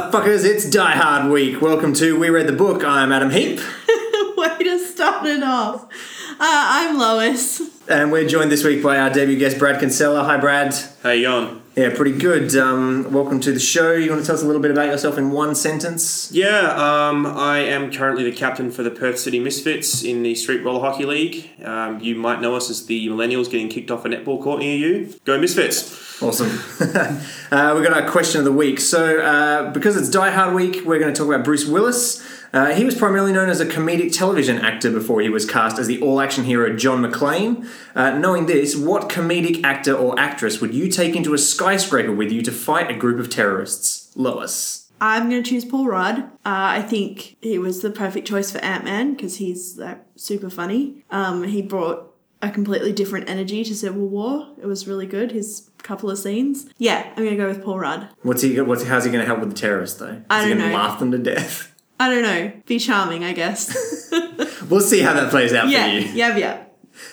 Yippee-ki-yay, motherfuckers, it's Die Hard Week. Welcome to We Read the Book. I'm Adam Heap, Way to start it off. Uh, I'm Lois. and we're joined this week by our debut guest, Brad Kinsella. Hi, Brad. Hey, Yon. Yeah, pretty good. Um, welcome to the show. You want to tell us a little bit about yourself in one sentence? Yeah, um, I am currently the captain for the Perth City Misfits in the Street Roller Hockey League. Um, you might know us as the Millennials getting kicked off a netball court near you. Go Misfits! Awesome. uh, we've got our question of the week. So, uh, because it's Die Hard Week, we're going to talk about Bruce Willis. Uh, he was primarily known as a comedic television actor before he was cast as the all action hero John McClane. Uh, knowing this, what comedic actor or actress would you take into a skyscraper with you to fight a group of terrorists? Lois. I'm going to choose Paul Rudd. Uh, I think he was the perfect choice for Ant Man because he's like, super funny. Um, he brought a completely different energy to Civil War. It was really good. His couple of scenes. Yeah, I'm going to go with Paul Rudd. What's he? What's how's he going to help with the terrorists though? I Is he don't gonna know. laugh them to death? I don't know. Be charming, I guess. We'll see how that plays out yeah, for you. yeah, yeah.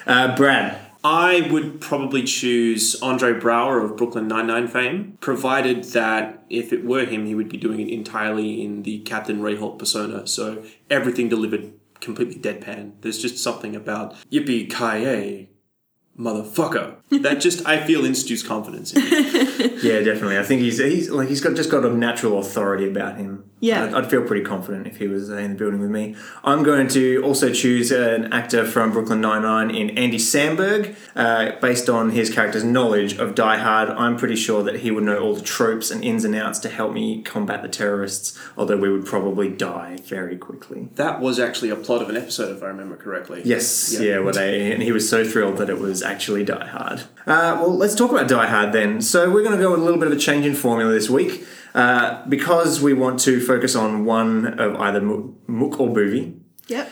Uh, Brad. I would probably choose Andre Braugher of Brooklyn Nine-Nine fame, provided that if it were him, he would be doing it entirely in the Captain Ray Holt persona, so everything delivered completely deadpan. There's just something about yippee-ki-yay, motherfucker. That just, I feel, instills confidence in me. Yeah, definitely. I think he's he's like he's got just got a natural authority about him. Yeah. I'd, I'd feel pretty confident if he was uh, in the building with me. I'm going to also choose an actor from Brooklyn Nine Nine in Andy Samberg, uh, based on his character's knowledge of Die Hard. I'm pretty sure that he would know all the tropes and ins and outs to help me combat the terrorists. Although we would probably die very quickly. That was actually a plot of an episode, if I remember correctly. Yes, Yeah. yeah, well, they, and he was so thrilled that it was actually Die Hard. Uh, well, let's talk about Die Hard then. So we're going to go with a little bit of a change in formula this week uh, because we want to focus on one of either Mo- Mook or Movie. Yep.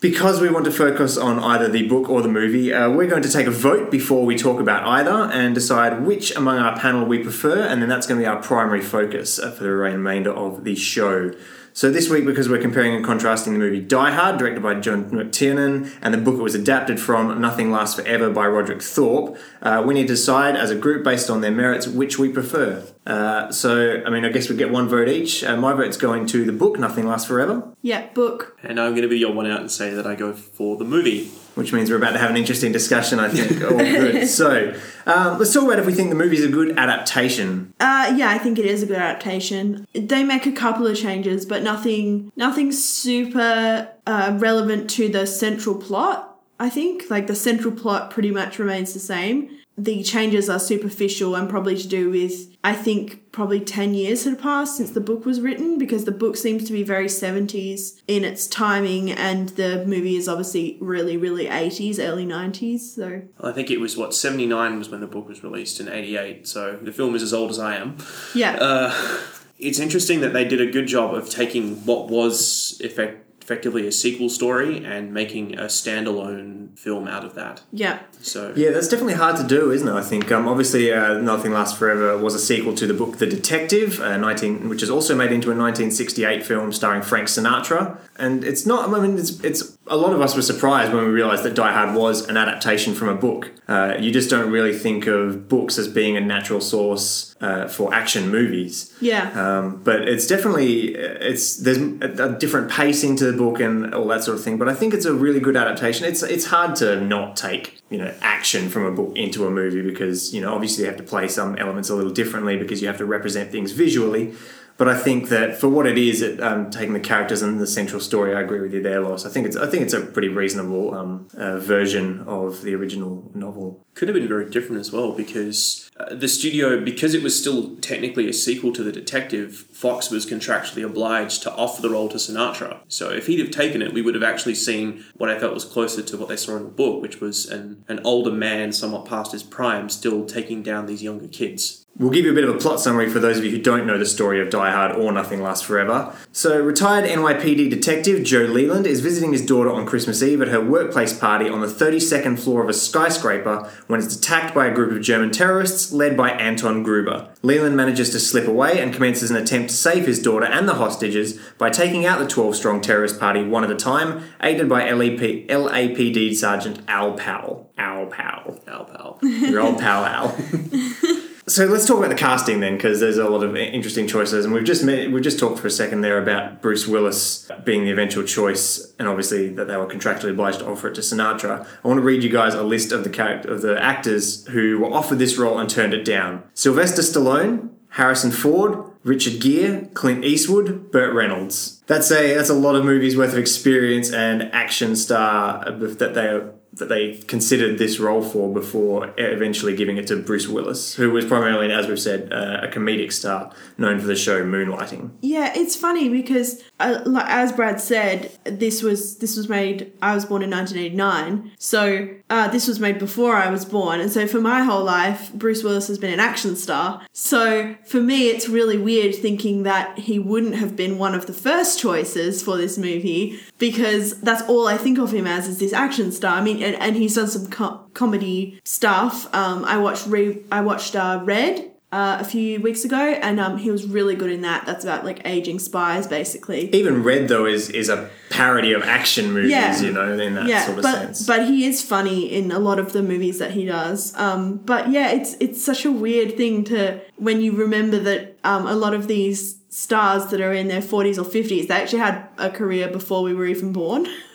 Because we want to focus on either the book or the movie, uh, we're going to take a vote before we talk about either and decide which among our panel we prefer, and then that's going to be our primary focus uh, for the remainder of the show. So this week, because we're comparing and contrasting the movie Die Hard, directed by John McTiernan, and the book it was adapted from, Nothing Lasts Forever by Roderick Thorp, uh, we need to decide as a group based on their merits which we prefer. Uh, so, I mean, I guess we get one vote each. Uh, my vote's going to the book Nothing Lasts Forever. Yeah, book. And I'm going to be your one out and say that I go for the movie. which means we're about to have an interesting discussion, I think. All good. So, um, let's talk about if we think the movie's a good adaptation. Uh, yeah, I think it is a good adaptation. They make a couple of changes, but nothing, nothing super uh, relevant to the central plot. I think like the central plot pretty much remains the same. The changes are superficial and probably to do with I think probably ten years had passed since the book was written because the book seems to be very seventies in its timing and the movie is obviously really really eighties, early nineties. So I think it was, what, 79 was when the book was released in 88, so the film is as old as I am. yeah, Uh, it's interesting that they did a good job of taking what was effect- effectively a sequel story and making a standalone film out of that. yeah. So, Yeah, that's definitely hard to do, isn't it? I think. Um, obviously, uh, Nothing Lasts Forever was a sequel to the book The Detective, uh, 19, which is also made into a 1968 film starring Frank Sinatra. And it's not, I mean, it's, it's a lot of us were surprised when we realised that Die Hard was an adaptation from a book. Uh, you just don't really think of books as being a natural source uh, for action movies. Yeah. Um, but it's definitely it's there's a, a different pacing to the book and all that sort of thing. But I think it's a really good adaptation. It's it's hard to not take you know action from a book into a movie because you know obviously you have to play some elements a little differently because you have to represent things visually. But I think that for what it is, it, um, taking the characters and the central story, I agree with you there, Lois. I think it's I think it's a pretty reasonable um, uh, version of the original novel. could have been very different as well because uh, the studio, because it was still technically a sequel to The Detective, Fox was contractually obliged to offer the role to Sinatra. So if he'd have taken it, we would have actually seen what I felt was closer to what they saw in the book, which was an, an older man, somewhat past his prime, still taking down these younger kids. We'll give you a bit of a plot summary for those of you who don't know the story of Die Hard or Nothing Lasts Forever. So, retired NYPD detective Joe Leland is visiting his daughter on Christmas Eve at her workplace party on the 32nd floor of a skyscraper when it's attacked by a group of German terrorists led by Anton Gruber. Leland manages to slip away and commences an attempt to save his daughter and the hostages by taking out the 12 strong terrorist party one at a time, aided by LAP, LAPD Sergeant Al Powell. Al Powell. Al Powell. Your old pal Al. So let's talk about the casting then, because there's a lot of interesting choices, and we've just met, we've just talked for a second there about Bruce Willis being the eventual choice, and obviously that they were contractually obliged to offer it to Sinatra. I want to read you guys a list of the character of the actors who were offered this role and turned it down: Sylvester Stallone, Harrison Ford, Richard Gere, Clint Eastwood, Burt Reynolds. That's a that's a lot of movies worth of experience and action star uh, that they that they considered this role for before eventually giving it to Bruce Willis, who was primarily, as we've said, uh, a comedic star known for the show Moonlighting. Yeah, it's funny because, uh, like, as Brad said, this was this was made. I was born in 1989, so uh, this was made before I was born, and so for my whole life, Bruce Willis has been an action star. So for me, it's really weird thinking that he wouldn't have been one of the first choices for this movie because that's all I think of him as is this action star. I mean, and, and he's done some co- comedy stuff. Um, I watched re- I watched uh, Red uh, a few weeks ago, and um, he was really good in that. That's about like aging spies, basically. Even Red though is is a parody of action movies, Yeah. you know, in that Yeah, sort of but sense. but he is funny in a lot of the movies that he does. Um, but yeah, it's it's such a weird thing to when you remember that um, a lot of these stars that are in their 40s or 50s they actually had a career before we were even born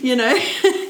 you know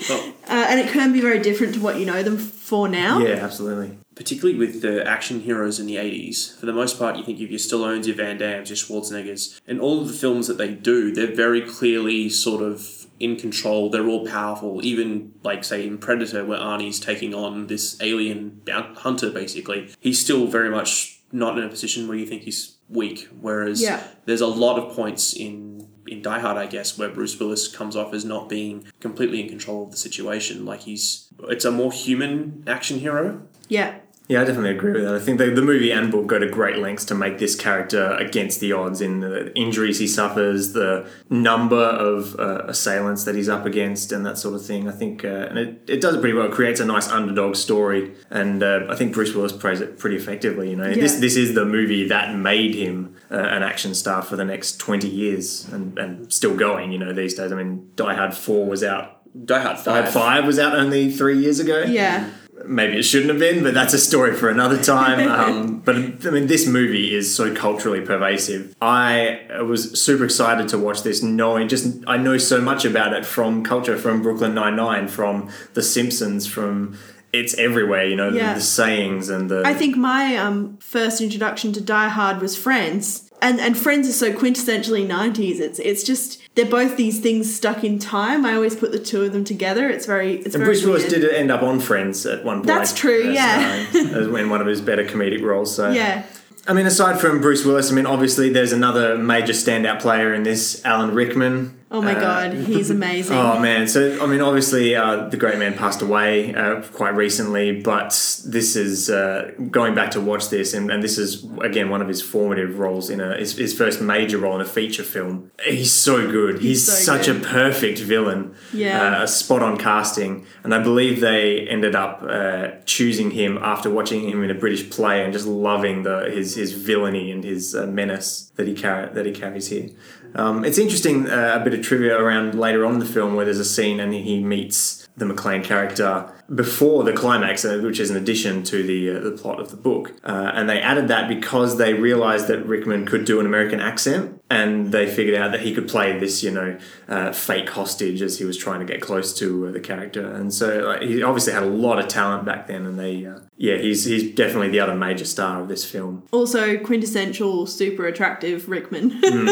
Well, uh, and it can be very different to what you know them for now yeah, absolutely. particularly with the action heroes in the 80s, for the most part, you think of your Stallones, your Van Dammes, your Schwarzeneggers, and all of the films that they do, they're very clearly sort of in control. They're all powerful. Even, like, say, in Predator, where Arnie's taking on this alien hunter, basically, he's still very much not in a position where you think he's weak. Whereas Yeah. there's a lot of points in in Die Hard, I guess, where Bruce Willis comes off as not being completely in control of the situation. Like he's, it's a more human action hero. yeah Yeah, I definitely agree with that. I think the, the movie and book go to great lengths to make this character against the odds in the injuries he suffers, the number of uh, assailants that he's up against, and that sort of thing. I think, uh, and it, it does it pretty well. It creates a nice underdog story, and uh, I think Bruce Willis plays it pretty effectively. You know, this Yeah. this is the movie that made him uh, an action star for the next twenty years, and, and still going. You know, these days. I mean, Die Hard Four was out. Die Hard Die Hard Five was out only three years ago yeah maybe it shouldn't have been, but that's a story for another time. Um, but I mean, this movie is so culturally pervasive. I was super excited to watch this, knowing just I know so much about it from culture, from Brooklyn Nine Nine, from The Simpsons, from it's everywhere. You know, the- the, sayings and the. I think my um, first introduction to Die Hard was Friends, and and Friends is so quintessentially '90s. It's it's just they're both these things stuck in time. I always put the two of them together. It's very it's and very Bruce Willis did end up on Friends at one point. That's true, as, yeah. uh, as in one of his better comedic roles. So Yeah, I mean, aside from Bruce Willis, I mean, obviously there's another major standout player in this, Alan Rickman. Oh my Uh, god, he's amazing. Oh man! So I mean, obviously, uh, the great man passed away uh, quite recently, but this is uh, going back to watch this, and, and this is again one of his formative roles in a his, his first major role in a feature film. He's so good. He's, so such good. a perfect villain. Yeah. uh, a spot on casting, and I believe they ended up uh, choosing him after watching him in a British play and just loving the his his villainy and his uh, menace that he car- that he carries here. Um, it's interesting uh, a bit of trivia around later on in the film where there's a scene and he meets the McClane character before the climax, uh, which is an addition to the uh, the plot of the book. Uh, and they added that because they realized that Rickman could do an American accent, and they figured out that he could play this, you know, uh, fake hostage as he was trying to get close to uh, the character. And so like, he obviously had a lot of talent back then, and they, uh, yeah, he's he's definitely the other major star of this film. also quintessential super attractive Rickman. Hmm.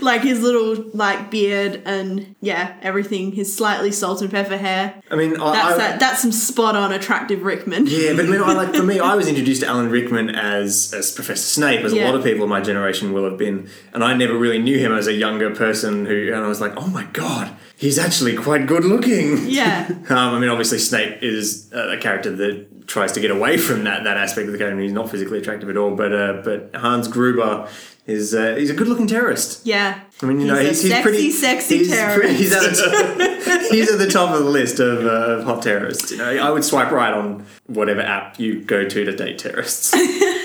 like his little like beard and yeah, everything. His slightly salt and pepper hair. I mean, I, That's I, that, that's some spot on attractive Rickman. Yeah, but I mean, I like for me, I was introduced to Alan Rickman as as Professor Snape, as a lot of people of my generation will have been, and I never really knew him as a younger person who, and I was like, oh my god, he's actually quite good looking. Yeah. Um, I mean, obviously, Snape is a character that tries to get away from that that aspect of the character. He's not physically attractive at all, but uh, but Hans Gruber is uh, he's a good looking terrorist. Yeah. I mean, you he's know, he's, he's sexy, pretty sexy he's terrorist. pretty- he's, at the, he's at the top of the list of, uh, of hot terrorists. You know, I would swipe right on whatever app you go to to date terrorists.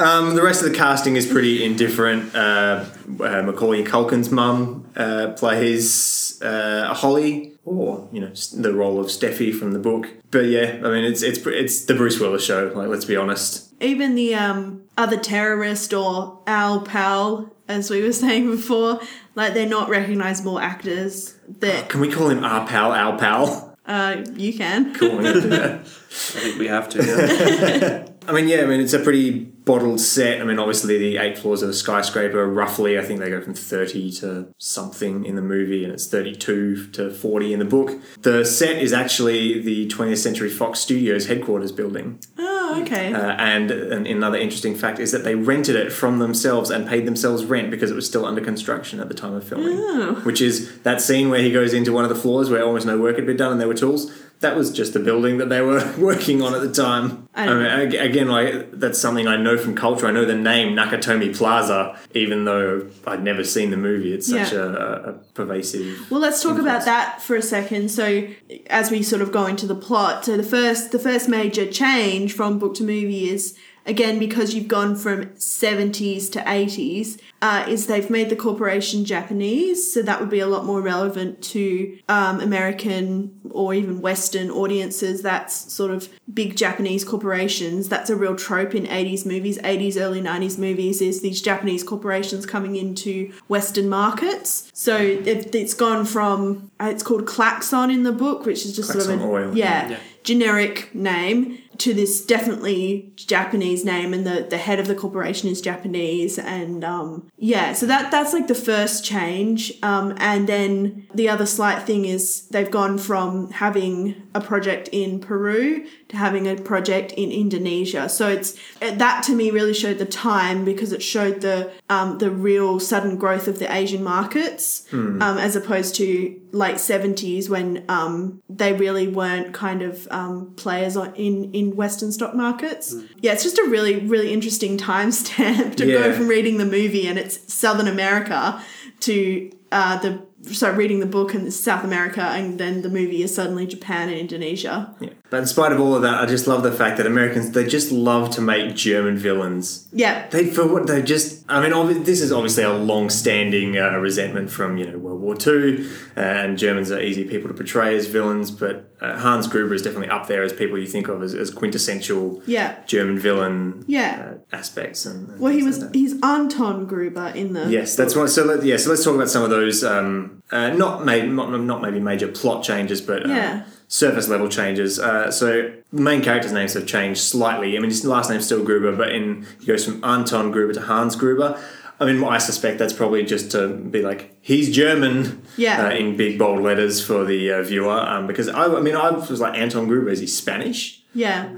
um, the rest of the casting is pretty indifferent. Uh, uh, Macaulay Culkin's mum uh, plays uh, Holly, or you know, the role of Steffi from the book. But yeah, I mean, it's it's it's the Bruce Willis show. Like, let's be honest. even the um, other terrorist or Al Pal, as we were saying before, like they're not recognizable actors. That Can we call him our pal, our pal? uh, you can. Cool. I think we have to. Yeah. I mean, yeah, I mean, it's a pretty bottled set. I mean, obviously, the eight floors of a skyscraper, roughly, I think they go from 30 to something in the movie, and it's 32 to 40 in the book. The set is actually the 20th Century Fox Studios headquarters building. Oh, okay. Uh, and, and another interesting fact is that they rented it from themselves and paid themselves rent because it was still under construction at the time of filming. Oh. Which is that scene where he goes into one of the floors where almost no work had been done and there were tools. That was just the building that they were working on at the time. I I mean, again, like that's something I know from culture. I know the name Nakatomi Plaza, even though I'd never seen the movie. It's such Yeah. a, a, a pervasive. Well, let's talk about that for a second. So, as we sort of go into the plot, so the first the first major change from book to movie is again because you've gone from 70s to 80s uh, is they've made the corporation Japanese, so that would be a lot more relevant to um, American or even Western audiences. That's sort of big Japanese corporations. That's a real trope in 80s movies, 80s, early 90s movies, is these Japanese corporations coming into Western markets. So it, it's gone from, uh, it's called Klaxon in the book, which is just sort of Klaxon an, Oil. yeah, Yeah. generic name to this definitely Japanese name, and the, the head of the corporation is Japanese, and um, yeah, so that that's like the first change, um, and then the other slight thing is they've gone from having a project in Peru having a project in Indonesia. So it's that to me really showed the time because it showed the um, the real sudden growth of the Asian markets, um, as opposed to late seventies when um, they really weren't kind of um, players in in Western stock markets. Yeah, it's just a really really interesting timestamp to go from reading the movie and it's Southern America to uh, the so reading the book and South America and then the movie is suddenly Japan and Indonesia. Yeah. But in spite of all of that, I just love the fact that Americans they just love to make German villains. Yeah, They for what they just. I mean, obvi- this is obviously a long-standing uh, resentment from you know World War Two, and Germans are easy people to portray as villains. But uh, Hans Gruber is definitely up there as people you think of as, as quintessential yeah. German villain Yeah. uh, aspects. And, and Well, he was like he's Anton Gruber in the Yes, that's what. So let, yeah, so let's talk about some of those. Um, uh, not maybe not, not maybe major plot changes, but um, Yeah. Surface level changes. Uh, so the main characters' names have changed slightly. I mean, his last name's still Gruber, but in he goes from Anton Gruber to Hans Gruber. I mean, I suspect that's probably just to be like he's German, Yeah. uh, in big bold letters for the uh, viewer. Um, because I, I mean, I was like Anton Gruber is he Spanish? Yeah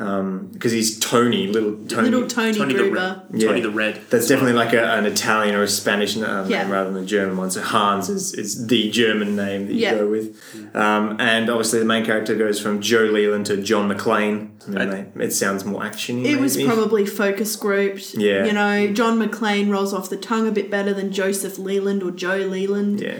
Because he's Tony, little Tony. little Tony, Tony the Gruber. Red. Tony the Red. That's definitely like a, an Italian or a Spanish um, Yeah. name rather than a German one. So Hans is, is the German name that you Yeah. go with. Um, and obviously the main character goes from Joe Leland to John McClane. I mean, I- they- it sounds more actiony. It was probably focus grouped. Yeah. You know, John McClane rolls off the tongue a bit better than Joseph Leland or Joe Leland. Yeah.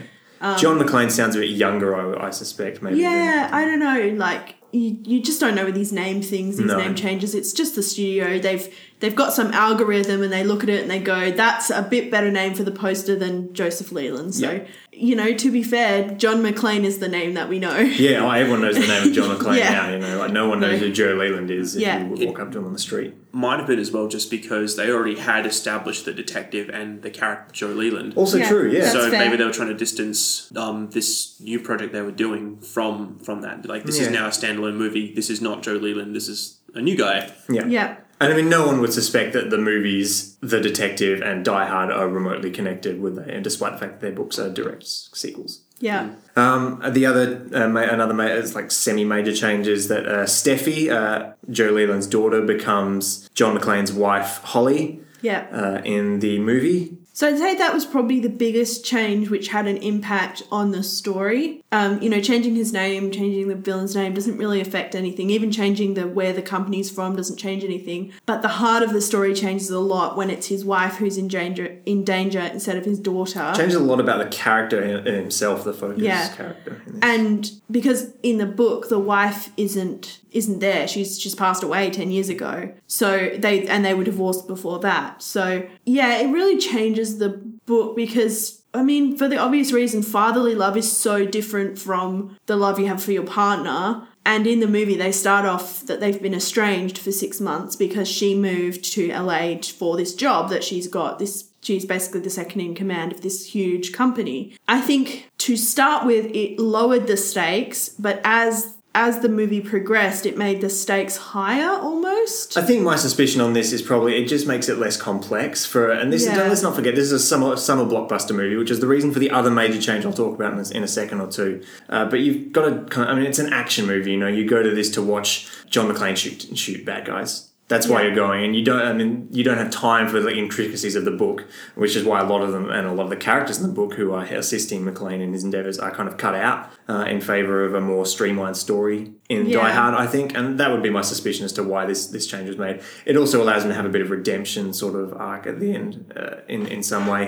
John McClane sounds a bit younger, I, I suspect, maybe. Um, Yeah, I don't know. Like you, you just don't know with these name things, these No. name changes. It's just the studio. They've they've got some algorithm and they look at it and they go, "That's a bit better name for the poster than Joseph Leland." So Yeah. You know, to be fair, John McClane is the name that we know. Yeah, oh, everyone knows the name of John McClane Yeah. now. You know, like no one knows who Joe Leland is if Yeah. you walk up to him on the street. Might have been as well just because they already had established the detective and the character Joe Leland. Also Yeah. true, yeah. That's so fair. maybe they were trying to distance um, this new project they were doing from from that. Like this is now a standalone movie. This is not Joe Leland. This is a new guy. yeah. Yeah. And I mean, no one would suspect that the movies The Detective and Die Hard are remotely connected, would they? And despite the fact that their books are direct sequels. Yeah. Um, the other, uh, another ma- is like semi-major change is that uh, Steffi, uh, Joe Leland's daughter, becomes John McClane's wife, Holly, Yeah. uh, in the movie. So I'd say that was probably the biggest change which had an impact on the story. Um, you know, changing his name, changing the villain's name doesn't really affect anything. Even changing the where the company's from doesn't change anything. But the heart of the story changes a lot when it's his wife who's in danger in danger instead of his daughter. Changes a lot about the character himself, the focus Yeah. character. and because in the book the wife isn't isn't there she's she's passed away 10 years ago so they and they were divorced before that so yeah it really changes the book because I mean, for the obvious reason, fatherly love is so different from the love you have for your partner. And in the movie, they start off that they've been estranged for six months because she moved to LA for this job that she's got. This she's basically the second in command of this huge company. I think to start with, it lowered the stakes, but as as the movie progressed, it made the stakes higher almost. I think my suspicion on this is probably it just makes it less complex for and this Yeah. is, let's not forget this is a summer summer blockbuster movie, which is the reason for the other major change I'll talk about in a, in a second or two. Uh, but you've got to kind of, I mean it's an action movie, you know, you go to this to watch John McClane shoot shoot bad guys. That's why Yeah. you're going, and you don't. I mean, you don't have time for the intricacies of the book, which is why a lot of them and a lot of the characters in the book who are assisting McClane in his endeavors are kind of cut out uh, in favor of a more streamlined story in Yeah. Die Hard. I think, and that would be my suspicion as to why this this change was made. It also allows him to have a bit of redemption sort of arc at the end, uh, in in some way.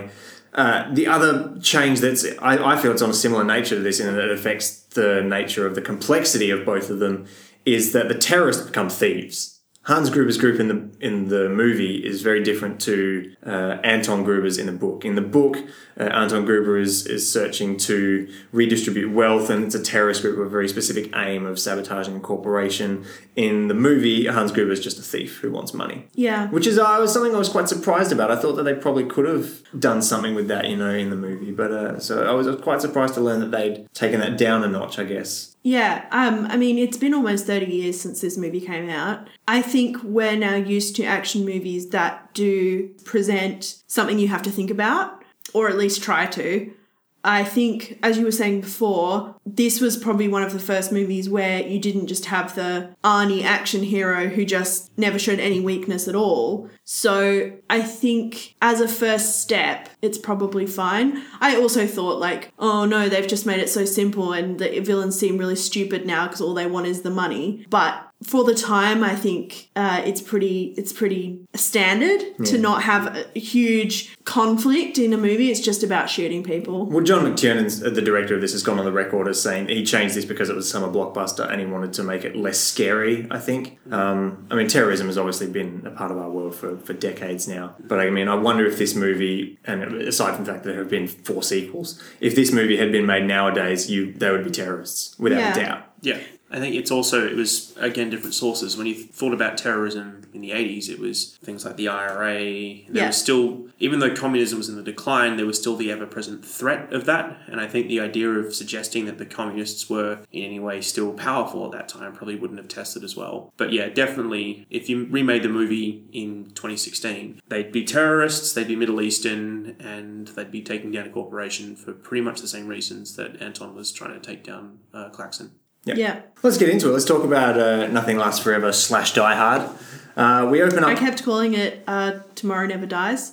Uh, the other change that's I, I feel it's on a similar nature to this, in that it affects the nature of the complexity of both of them, is that the terrorists become thieves. Hans Gruber's group in the in the movie is very different to uh, Anton Gruber's in the book. In the book, uh, Anton Gruber is is searching to redistribute wealth, and it's a terrorist group with a very specific aim of sabotaging a corporation. In the movie, Hans Gruber is just a thief who wants money, Yeah. which is uh, was something I was quite surprised about. I thought that they probably could have done something with that, you know, in the movie. But uh, so I was quite surprised to learn that they'd taken that down a notch. I guess. Yeah, um, I mean, it's been almost 30 years since this movie came out. I think we're now used to action movies that do present something you have to think about, or at least try to. I think, as you were saying before, this was probably one of the first movies where you didn't just have the Arnie action hero who just never showed any weakness at all. So I think as a first step, it's probably fine. I also thought, like, oh no, they've just made it so simple and the villains seem really stupid now because all they want is the money. But for the time, I think uh, it's pretty it's pretty standard to not have a huge conflict in a movie. It's just about shooting people. Well, John McTiernan, the director of this, has gone on the record as saying he changed this because it was a summer blockbuster and he wanted to make it less scary. I think. Um, I mean, terrorism has obviously been a part of our world for, for decades now. But I mean, I wonder if this movie, and aside from the fact that there have been four sequels, if this movie had been made nowadays, you they would be terrorists without Yeah. a doubt. Yeah, I think it's also it was again different sources. When you thought about terrorism in the eighties, it was things like the IRA. There Yeah. was still, even though communism was in the decline, there was still the ever-present threat of that. And I think the idea of suggesting that the communists were in any way still powerful at that time probably wouldn't have tested as well. But yeah, definitely, if you remade the movie in 2016, they'd be terrorists, they'd be Middle Eastern, and they'd be taking down a corporation for pretty much the same reasons that Anton was trying to take down uh, Klaxon. Yeah. Let's get into it. Let's talk about uh, Nothing Lasts Forever slash Die Hard. Uh, we open up. I kept calling it uh, Tomorrow Never Dies.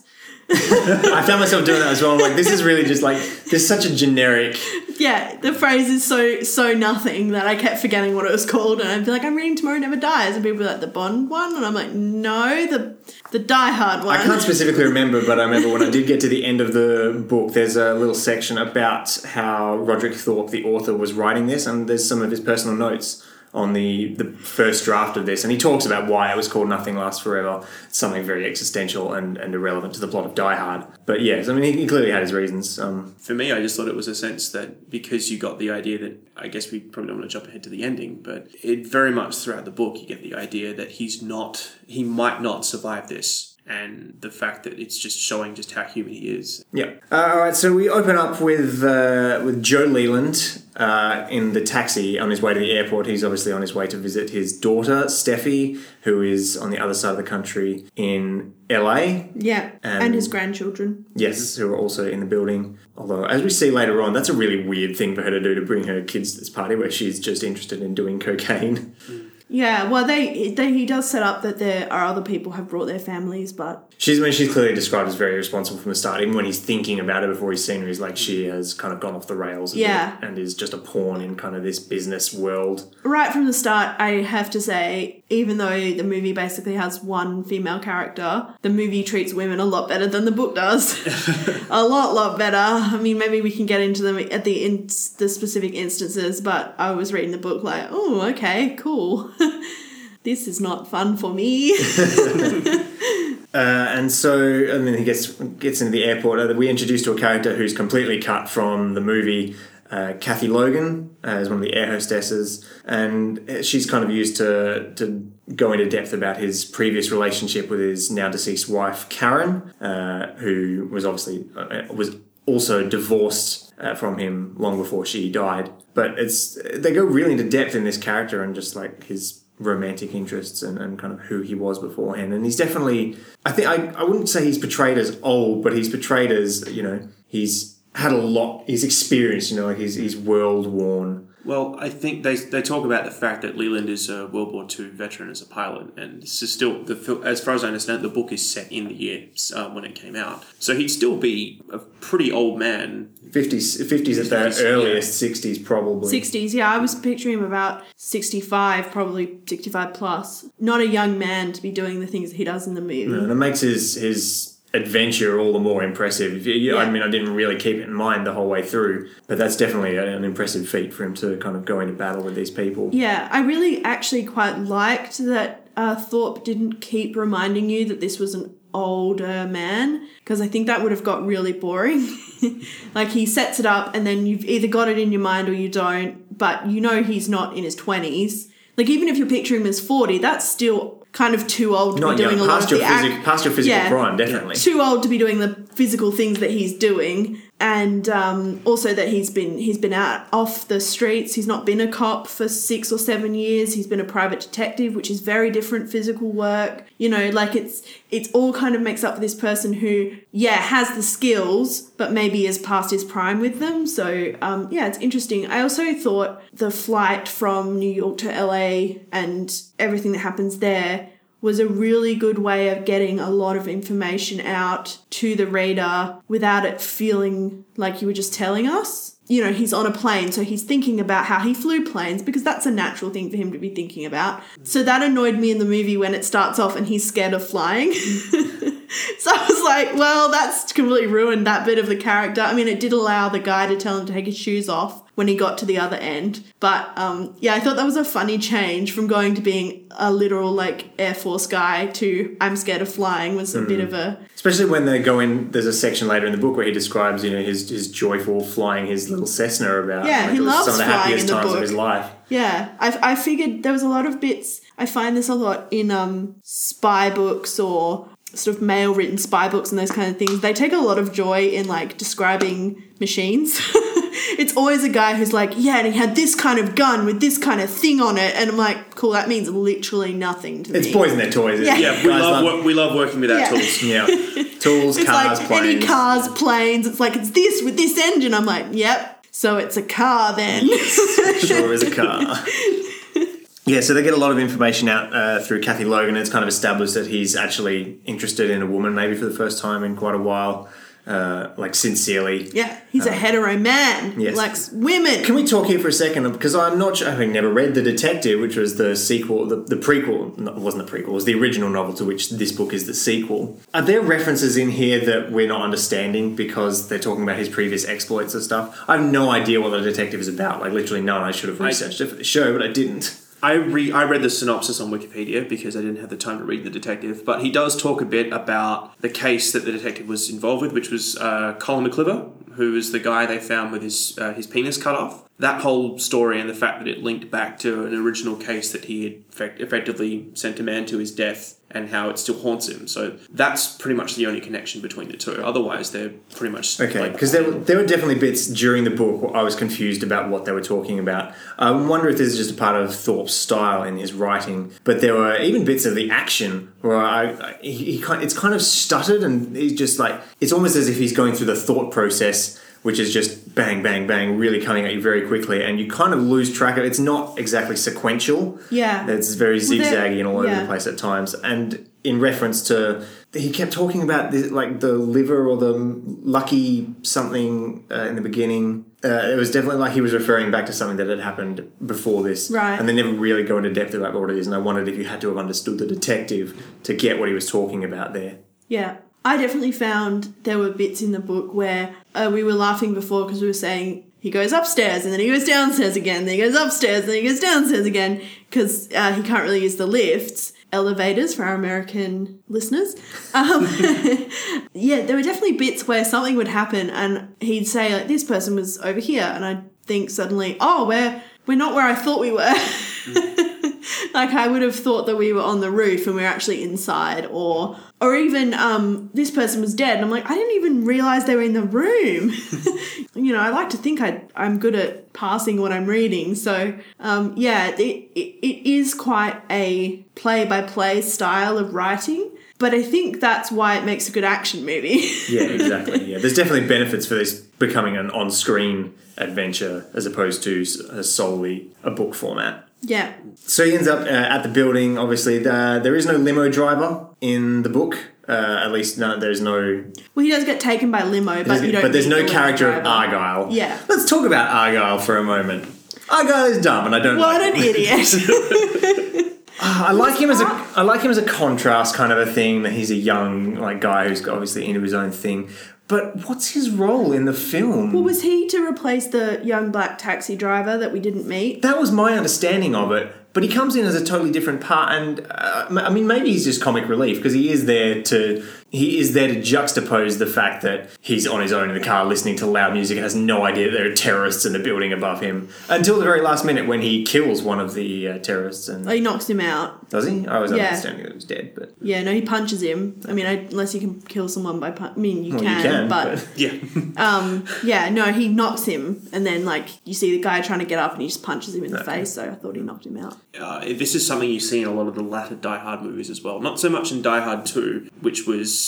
I found myself doing that as well. I'm like, this is really just like this is such a generic. Yeah, the phrase is so so nothing that I kept forgetting what it was called, and I'd be like, "I'm reading Tomorrow Never Dies," and people were like, "The Bond one," and I'm like, "No, the the Die Hard one." I can't specifically remember, but I remember when I did get to the end of the book, there's a little section about how Roderick Thorp, the author, was writing this, and there's some of his personal notes on the, the first draft of this, and he talks about why it was called Nothing Lasts Forever. Something very existential and, and irrelevant to the plot of Die Hard. But yes, I mean, he, clearly had his reasons. Um, For me, I just thought it was a sense that because you got the idea that I guess we probably don't want to jump ahead to the ending, but it very much throughout the book you get the idea that he's not, he might not survive this, and the fact that it's just showing just how human he is. Yeah. Uh, all right. So we open up with uh, with Joe Leland uh, in the taxi on his way to the airport. He's obviously on his way to visit his daughter Steffi, who is on the other side of the country in LA. Yeah, and, And- his grandchildren. Yes, who are also in the building. Although, as we see later on, that's a really weird thing for her to do to bring her kids to this party where she's just interested in doing cocaine. Yeah, well, they, they he does set up that there are other people have brought their families, but She's I mean, she's clearly described as very responsible from the start. Even when he's thinking about it before he's seen her, he's like she has kind of gone off the rails. Yeah. and is just a pawn in kind of this business world. right from the start, I have to say, even though the movie basically has one female character, the movie treats women a lot better than the book does. a lot, lot better. I mean, maybe we can get into them at the in- the specific instances, but I was reading the book like, oh, okay, cool. this is not fun for me. Uh, and so, and then he gets gets into the airport. Uh, we introduced to a character who's completely cut from the movie. Uh, Kathy Logan is one of the air hostesses, and she's kind of used to to go into depth about his previous relationship with his now deceased wife Karen, uh, who was obviously uh, was also divorced uh, from him long before she died. But it's they go really into depth in this character and just like his romantic interests and, and kind of who he was beforehand. And he's definitely I think I, I wouldn't say he's portrayed as old, but he's portrayed as, you know, he's had a lot he's experienced, you know, like he's he's world worn. Well, I think they, they talk about the fact that Leland is a World War II veteran as a pilot, and this is still the as far as I understand, the book is set in the year uh, when it came out, so he'd still be a pretty old man. 50s, 50s at the 50s, earliest, 60s probably. 60s, yeah, I was picturing him about 65, probably 65 plus. Not a young man to be doing the things he does in the movie. And it makes his his adventure all the more impressive. You- I mean, I didn't really keep it in mind the whole way through, but that's definitely an impressive feat for him to kind of go into battle with these people. Yeah, I really actually quite liked that uh, Thorp didn't keep reminding you that this was an older man because I think that would have got really boring. like he sets it up and then you've either got it in your mind or you don't, but you know he's not in his 20s. Like even if you picture him as 40, that's still kind of too old to Not be doing young, a lot past of your, the physic, act- past your physical Yeah. prime, definitely. too old to be doing the physical things that he's doing and um, also that he's been he's been out off the streets. He's not been a cop for six or seven years. He's been a private detective which is very different physical work. You know like it's it's all kind of makes up for this person who yeah has the skills but maybe is past his prime with them. So um, yeah it's interesting. I also thought the flight from new york to la and everything that happens there was a really good way of getting a lot of information out to the reader without it feeling like you were just telling us. You know, he's on a plane, so he's thinking about how he flew planes because that's a natural thing for him to be thinking about. So that annoyed me in the movie when it starts off and he's scared of flying. so I was like, well, that's completely ruined that bit of the character. I mean, it did allow the guy to tell him to take his shoes off when he got to the other end. But um, yeah, I thought that was a funny change from going to being a literal like Air Force guy to I'm scared of flying was a bit of a Especially when they go in, there's a section later in the book where he describes, you know, his, his joyful flying his little Cessna about. Yeah, like, he loves some of the flying happiest in the times book. of his life. yeah. I, I figured there was a lot of bits. I find this a lot in um, spy books or sort of male written spy books and those kind of things. They take a lot of joy in like describing machines. it's always a guy who's like, yeah, and he had this kind of gun with this kind of thing on it, and I'm like, cool. That means literally nothing to It's me. boys and their toys. Yeah. Yeah, we Guys love, wo- we love working with our Yeah. tools. Yeah. Tools, It's cars, like planes. any cars, planes. It's like it's this with this engine. I'm like, yep. So it's a car then. sure is a car. Yeah, so they get a lot of information out uh, through Kathy Logan. It's kind of established that he's actually interested in a woman, maybe for the first time in quite a while, uh, like sincerely. yeah, he's a hetero man. yes. Likes women. Can we talk here for a second? Because I'm not sure, having never read The Detective, which was the sequel, the, the prequel, no, it wasn't the prequel, it was the original novel to which this book is the sequel. Are there references in here that we're not understanding because they're talking about his previous exploits and stuff? I have no idea what The Detective is about, like literally none. I should have researched it for the show, but I didn't. I re- I read the synopsis on Wikipedia because I didn't have the time to read the detective, but he does talk a bit about the case that the detective was involved with, which was uh, Colin McCliver, who was the guy they found with his uh, his penis cut off. That whole story and the fact that it linked back to an original case that he had effect- effectively sent a man to his death and how it still haunts him. So that's pretty much the only connection between the two. Otherwise, they're pretty much Okay, like- because there, were- there were definitely bits during the book where I was confused about what they were talking about. I wonder if this is just a part of Thorp's style in his writing, but there were even bits of the action where I, I he, he kind, it's kind of stuttered and he's just like it's almost as if he's going through the thought process, which is just bang, bang, bang, really coming at you very quickly, and you kind of lose track of. It. It's not exactly sequential. Yeah. It's very zigzaggy and all over yeah. the place at times. And in reference to, he kept talking about the, like the liver or the lucky something uh, in the beginning. Uh, it was definitely like he was referring back to something that had happened before this. Right. And they never really go into depth about what it is. And I wondered if you had to have understood the detective to get what he was talking about there. Yeah. I definitely found there were bits in the book where uh, we were laughing before because we were saying he goes upstairs and then he goes downstairs again, then he goes upstairs, and then he goes downstairs again because uh, he can't really use the lifts. Elevators for our American listeners. Um, yeah, there were definitely bits where something would happen and he'd say, like, this person was over here, and I'd think suddenly, oh, we're we're not where I thought we were. like I would have thought that we were on the roof and we are actually inside, or or even um, this person was dead, and I'm like, I didn't even realize they were in the room. you know, I like to think I I'm good at passing what I'm reading, so um, yeah, it, it it is quite a play by play style of writing. But I think that's why it makes a good action movie. Yeah, exactly. Yeah, there's definitely benefits for this becoming an on-screen adventure as opposed to solely a book format. Yeah. So he ends up uh, at the building. Obviously, uh, there is no limo driver in the book. Uh, at least, no, there's no. Well, he does get taken by limo, but you don't. but there's no the character of. Argyle. Yeah. Let's talk about Argyle for a moment. Argyle is dumb, and I don't. Know. What like an idiot! I like him as a. I like him as a contrast kind of a thing. That he's a young like guy who's obviously into his own thing. But what's his role in the film? well, was he to replace the young black taxi driver that we didn't meet? That was my understanding of it. But he comes in as a totally different part, and uh, I mean, maybe he's just comic relief because he is there to he is there to juxtapose the fact that he's on his own in the car listening to loud music and has no idea that there are terrorists in the building above him until the very last minute when he kills one of the uh, terrorists. And Oh, he knocks him out. does he? I was Yeah. understanding that he was dead, but Yeah, no, he punches him. I mean, I, unless you can kill someone by punch. I mean, you, well, can, you can. but, Yeah. um, yeah, no, he knocks him, and then like you see the guy trying to get up, and he just punches him in the face. So I thought he knocked him out. uh, this is something you see in a lot of the latter Die Hard movies as well. Not so much in Die Hard 2, which was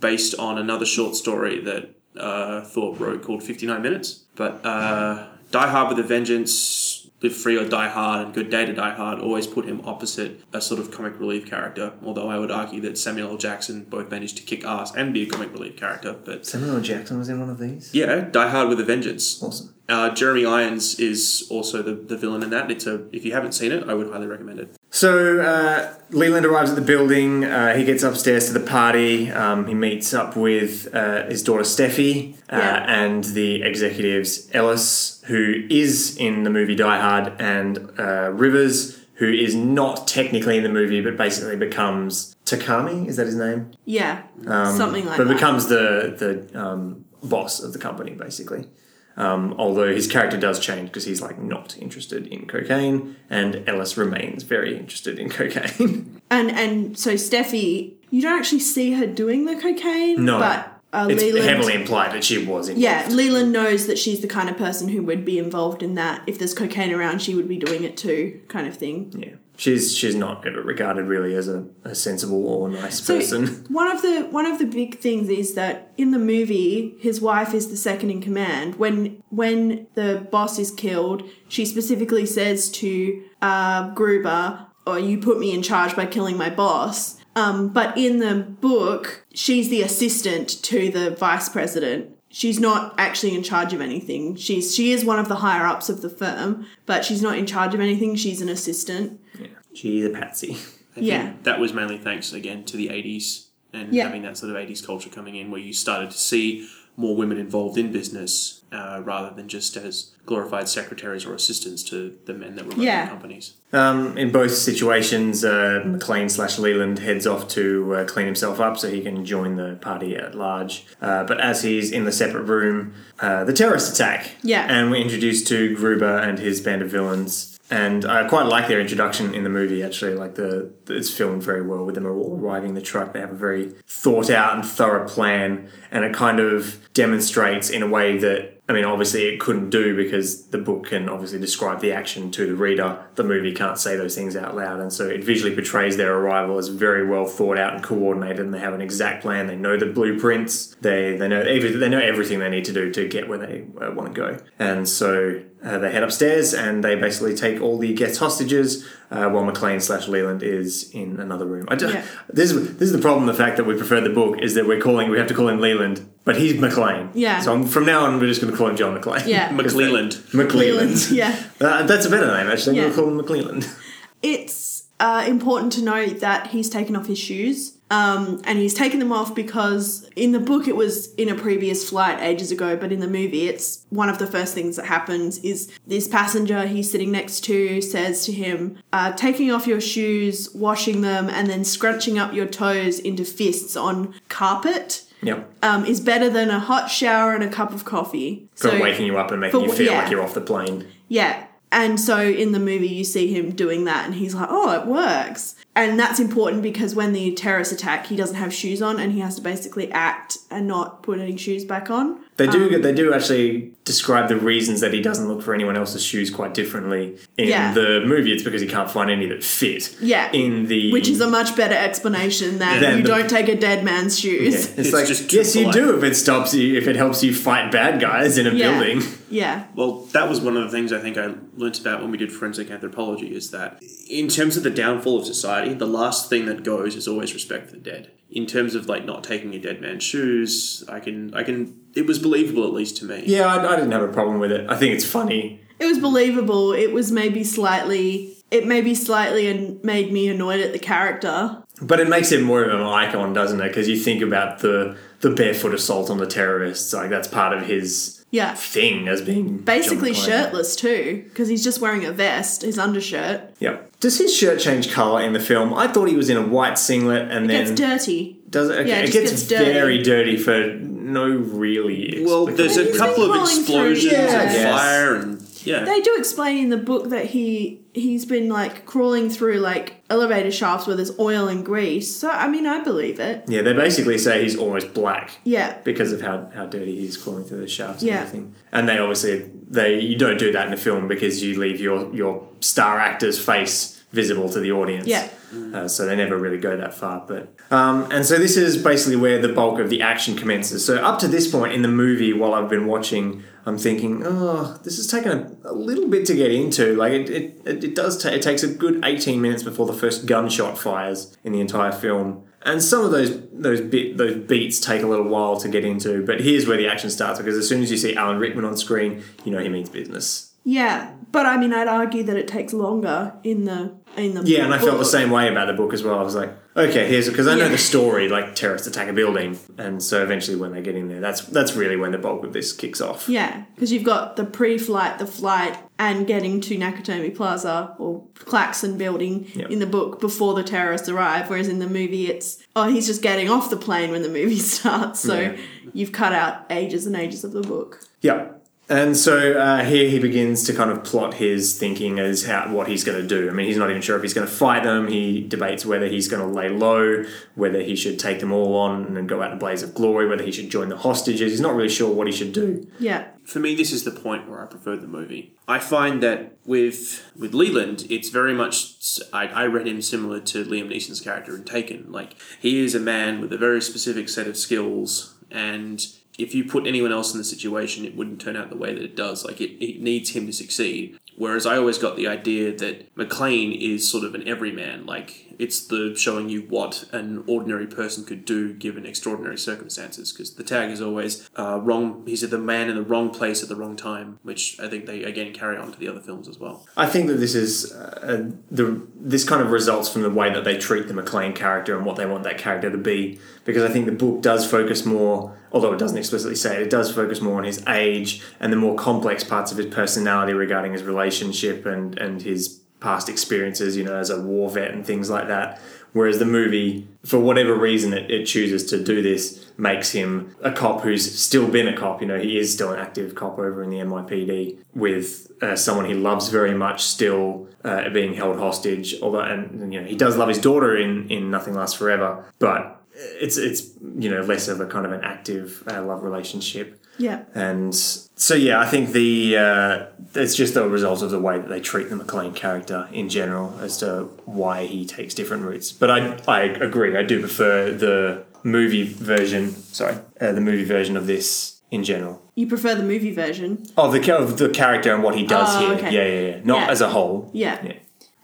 based on another short story that uh, Thorp wrote called 59 Minutes. But uh, Die Hard with a Vengeance, Live Free or Die Hard, and Good Day to Die Hard always put him opposite a sort of comic relief character. Although I would argue that Samuel L. Jackson both managed to kick ass and be a comic relief character. But Samuel L. Jackson was in one of these. yeah, Die Hard with a Vengeance. Awesome. Uh, Jeremy Irons is also the, the villain in that. It's a if you haven't seen it, I would highly recommend it. So uh, Leland arrives at the building. Uh, he gets upstairs to the party. Um, he meets up with uh, his daughter Steffi uh, Yeah. and the executives Ellis, who is in the movie Die Hard, and uh, Rivers, who is not technically in the movie, but basically becomes Takami. Is that his name? Yeah, Um, something like but that. But becomes the the um, boss of the company basically. Um, although his character does change because he's like not interested in cocaine, and Ellis remains very interested in cocaine. and and so Steffi, you don't actually see her doing the cocaine. no, but uh, it's Leland. heavily implied that she was. Involved. Yeah, Leland knows that she's the kind of person who would be involved in that. If there's cocaine around, she would be doing it too, kind of thing. yeah. She's she's not ever regarded really as a, a sensible or nice So person. one of the one of the big things is that in the movie, his wife is the second in command. When when the boss is killed, she specifically says to uh, Gruber, "Oh, you put me in charge by killing my boss." Um, but in the book, she's the assistant to the vice president. She's not actually in charge of anything. She's she is one of the higher ups of the firm, but she's not in charge of anything. She's an assistant. Yeah. She's a patsy. I Yeah. that was mainly thanks again to the 80s and Yeah. having that sort of 80s culture coming in where you started to see more women involved in business uh, rather than just as glorified secretaries or assistants to the men that were running Yeah. the companies. Um, in both situations, uh, McClane slash Leland heads off to uh, clean himself up so he can join the party at large. Uh, but as he's in the separate room, uh, the terrorist attack. Yeah. And we're introduced to Gruber and his band of villains. And I quite like their introduction in the movie. Actually, like the it's filmed very well with them all arriving in the truck. They have a very thought out and thorough plan, and it kind of demonstrates in a way that I mean, obviously it couldn't do because the book can obviously describe the action to the reader. The movie can't say those things out loud, and so it visually portrays their arrival as very well thought out and coordinated. And they have an exact plan. They know the blueprints. They they know every, they know everything they need to do to get where they uh, want to go. And so uh, they head upstairs and they basically take all the guest hostages. Uh, while McClane slash Leland is in another room. I just, Yeah. this is this is the problem. The fact that we prefer the book is that we're calling we have to call him Leland, but he's McClane. Yeah. So I'm, from now on, we're just going to call him John McClane. Yeah. McClelland. McLeland. Leland, yeah. Uh, that's a better name, actually. Yeah. We'll call him McLeland. it's uh, important to note that he's taken off his shoes. Um, and he's taken them off because in the book it was in a previous flight ages ago, but in the movie it's one of the first things that happens is this passenger he's sitting next to says to him, uh, taking off your shoes, washing them, and then scrunching up your toes into fists on carpet Yep. um, is better than a hot shower and a cup of coffee. For waking you up and making for- you feel yeah. like you're off the plane. Yeah. And so in the movie, you see him doing that, and he's like, oh, it works. And that's important because when the terrorists attack, he doesn't have shoes on, and he has to basically act and not put any shoes back on. They do. Um, they do actually describe the reasons that he doesn't look for anyone else's shoes quite differently in Yeah. the movie. It's because he can't find any that fit. Yeah. In the Which is a much better explanation than Than you the- don't take a dead man's Yeah. shoes. It's, It's like just too yes, you do if it stops you, if it helps you fight bad guys in a Yeah. building. Yeah. Well, that was one of the things I think I learnt about when we did forensic anthropology is that in terms of the downfall of society, the last thing that goes is always respect for the dead. In terms of like not taking a dead man's shoes, I can I can it was believable at least to me. Yeah, I, I didn't have a problem with it. I think it's funny. It was believable. It was maybe slightly. It maybe slightly and made me annoyed at the character. But it makes him more of an icon, doesn't it? Because you think about the the barefoot assault on the terrorists, like that's part of his Yeah. thing as being Basically shirtless too, because he's just wearing a vest, his undershirt. Yep. Does his shirt change color in the film? I thought he was in a white singlet, and It then gets dirty. does it? Okay, Yeah, it it, gets, gets dirty. very dirty for no really. Well, there's a couple of explosions Yeah, and yes. fire and yeah. They do explain in the book that he he's been like crawling through like elevator shafts where there's oil and grease. So I mean, I believe it. Yeah, they basically say he's almost black Yeah. because of how, how dirty he's crawling through the shafts and Yeah. everything. And they obviously they you don't do that in a film because you leave your your star actor's face visible to the audience. Yeah. Uh, so they never really go that far. But um, and so this is basically where the bulk of the action commences. So up to this point in the movie, while I've been watching, I'm thinking, oh, this has taken a, a little bit to get into. Like it, it, it, it does. Ta- it takes a good 18 minutes before the first gunshot fires in the entire film. And some of those those bit those beats take a little while to get into, but here's where the action starts because as soon as you see Alan Rickman on screen, you know he means business. Yeah. But I mean, I'd argue that it takes longer in the in the Yeah, and I felt the same way about the book as well. I was like, okay, here's because I know Yeah. the story, like terrorists attack a building, and so eventually when they get in there, that's that's really when the bulk of this kicks off. Yeah, because you've got the pre-flight, the flight, and getting to Nakatomi Plaza or Klaxon Building Yep. in the book before the terrorists arrive. Whereas in the movie, it's oh he's just getting off the plane when the movie starts. So Yeah. you've cut out ages and ages of the book. Yeah. And so uh, here he begins to kind of plot his thinking as how what he's going to do. I mean, he's not even sure if he's going to fight them. He debates whether he's going to lay low, whether he should take them all on and go out in a blaze of glory, whether he should join the hostages. He's not really sure what he should do. Yeah, For me, this is the point where I prefer the movie. I find that with with Leland, it's very much. I, I read him similar to Liam Neeson's character in Taken. Like he is a man with a very specific set of skills, and if you put anyone else in the situation, it wouldn't turn out the way that it does. Like it, it needs him to succeed. Whereas I always got the idea that McClane is sort of an everyman. Like it's the showing you what an ordinary person could do given extraordinary circumstances. Because the tag is always uh, wrong. He's the man in the wrong place at the wrong time, which I think they again carry on to the other films as well. I think that this is uh, the this kind of results from the way that they treat the McClane character and what they want that character to be. Because I think the book does focus more, although it doesn't explicitly say it, it does focus more on his age and the more complex parts of his personality regarding his relationship and and his past experiences, you know, as a war vet and things like that. Whereas the movie, for whatever reason it, it chooses to do this, makes him a cop who's still been a cop. You know, he is still an active cop over in the NYPD with uh, someone he loves very much still uh, being held hostage. Although, and you know, he does love his daughter in in Nothing Lasts Forever, but it's it's you know less of a kind of an active uh, love relationship. Yeah, And so, yeah, I think the uh, it's just a result of the way that they treat the McClane character in general as to why he takes different routes. But I, I agree. I do prefer the movie version. Sorry, uh, the movie version of this in general. you prefer the movie version. Oh, the of the character and what he does Oh, here. okay. Yeah, yeah, yeah. Not Yeah. as a whole. Yeah. Yeah.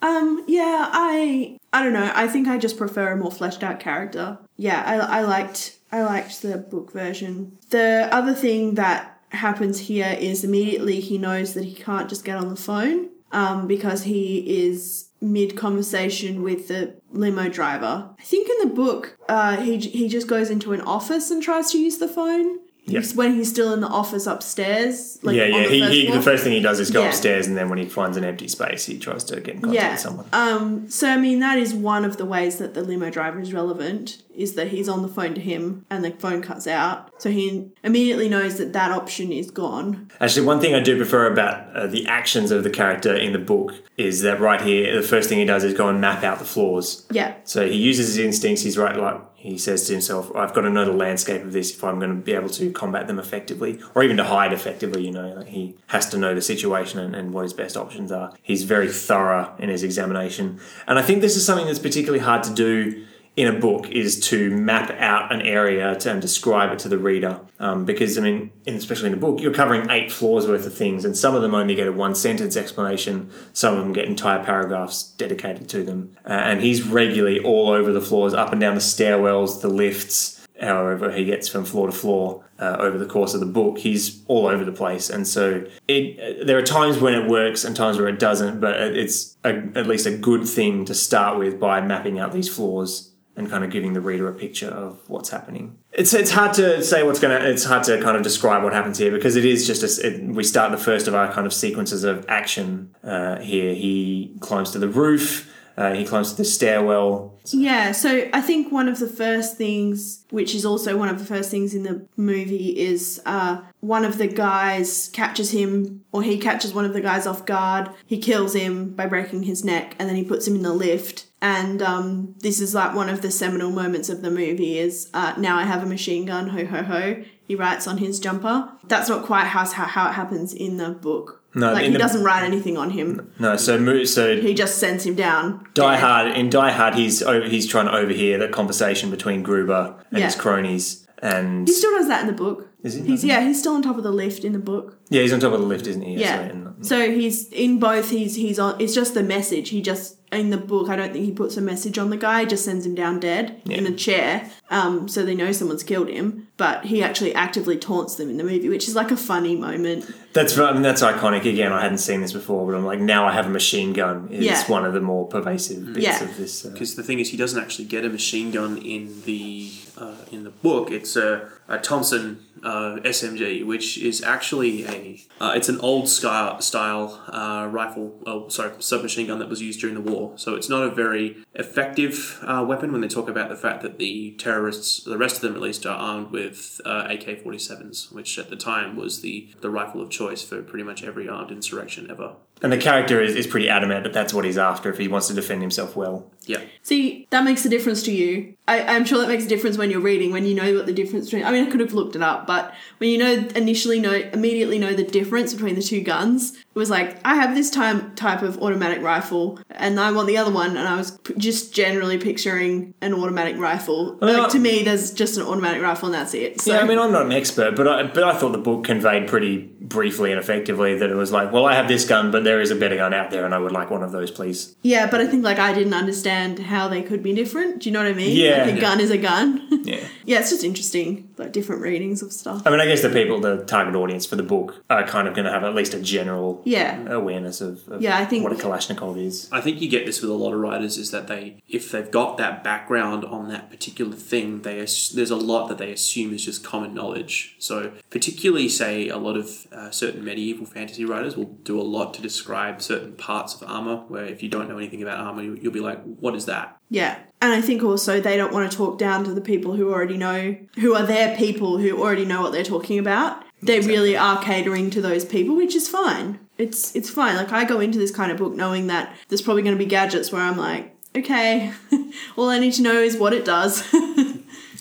Um, yeah, I I don't know. I think I just prefer a more fleshed out character. Yeah, I, I liked I liked the book version. The other thing that happens here is immediately he knows that he can't just get on the phone um, because he is mid conversation with the limo driver. I think in the book, uh, he he just goes into an office and tries to use the phone. Yep. When he's still in the office upstairs, like yeah, yeah. the He, first he the first thing he does is go Yeah. upstairs, and then when he finds an empty space, he tries to get in contact yeah. with someone. Um. So I mean, that is one of the ways that the limo driver is relevant. Is that he's on the phone to him and the phone cuts out, so he immediately knows that that option is gone. Actually, one thing I do prefer about uh, the actions of the character in the book is that right here, the first thing he does is go and map out the floors. Yeah. So he uses his instincts. He's right, like he says to himself, "I've got to know the landscape of this if I'm going to be able to combat them effectively, or even to hide effectively." You know, like he has to know the situation and, and what his best options are. He's very thorough in his examination, and I think this is something that's particularly hard to do in a book is to map out an area to, and describe it to the reader. Um, because, I mean, in, especially in the book, you're covering eight floors worth of things, and some of them only get a one sentence explanation, some of them get entire paragraphs dedicated to them. Uh, and he's regularly all over the floors, up and down the stairwells, the lifts, however he gets from floor to floor uh, over the course of the book. He's all over the place, and so it. Uh, there are times when it works and times where it doesn't, but it's a, at least a good thing to start with by mapping out these floors and kind of giving the reader a picture of what's happening. It's it's hard to say what's gonna. It's hard to kind of describe what happens here because it is just a, it, we start the first of our kind of sequences of action uh, here. He climbs to the roof. Uh, he climbs the stairwell. Yeah, so I think one of the first things, which is also one of the first things in the movie, is uh, one of the guys catches him, or he catches one of the guys off guard. He kills him by breaking his neck, and then he puts him in the lift. And um, this is like one of the seminal moments of the movie is uh, now I have a machine gun, ho ho ho. He writes on his jumper. That's not quite how, how it happens in the book. No, like he the- doesn't write anything on him. No, so so He just sends him down. Die dead. Hard in Die Hard, he's over, he's trying to overhear the conversation between Gruber and his cronies, and He still does that in the book. Is he? He's yeah, he's still on top of the lift in the book. yeah, he's on top of the lift, isn't he? Yeah. and- So he's in both. He's he's on. It's just the message. He just in the book. I don't think he puts a message on the guy. He just sends him down dead in a chair. Um, so they know someone's killed him. But he actually actively taunts them in the movie, which is like a funny moment. That's I mean that's iconic. Again, I hadn't seen this before, but I'm like now I have a machine gun. Is Yeah. one of the more pervasive bits Yeah. of this. Uh, Because the thing is, he doesn't actually get a machine gun in the uh, in the book. It's a, a Thompson uh, SMG, which is actually a uh, it's an old style style uh, rifle. Oh, sorry, submachine gun that was used during the war. So it's not a very effective uh, weapon when they talk about the fact that the terrorists, the rest of them at least, are armed with uh, AK forty sevens, which at the time was the the rifle of choice for pretty much every armed insurrection ever. and the character is, is pretty adamant that that's what he's after if he wants to defend himself well. Yeah. See, that makes a difference to you. I, I'm sure that makes a difference when you're reading, when you know what the difference between. I mean, I could have looked it up, but when you know initially know immediately know the difference between the two guns, it was like I have this time type of automatic rifle, and I want the other one, and I was p- just generally picturing an automatic rifle. Well, like uh, to me, there's just an automatic rifle, and that's it. So Yeah, I mean, I'm not an expert, but I, but I thought the book conveyed pretty briefly and effectively that it was like, well, I have this gun, but there is a better gun out there, and I would like one of those, please. yeah, but I think like I didn't understand how they could be different. Do you know what I mean? Yeah. like a gun is a gun. Yeah. yeah, it's just interesting, like different readings of stuff. I mean, I guess the people, the target audience for the book, are kind of going to have at least a general Yeah. awareness of, of Yeah, I think- what a Kalashnikov is. I think you get this with a lot of writers is that they, if they've got that background on that particular thing, they there's a lot that they assume is just common knowledge. So, particularly, say a lot of uh, certain medieval fantasy writers will do a lot to describe certain parts of armor. Where if you don't know anything about armor, you, you'll be like, "What is that?" Yeah. And I think also they don't want to talk down to the people who already know, who are their people who already know what they're talking about. They really are catering to those people, which is fine. It's it's fine. Like I go into this kind of book knowing that there's probably going to be gadgets where I'm like, okay, all I need to know is what it does.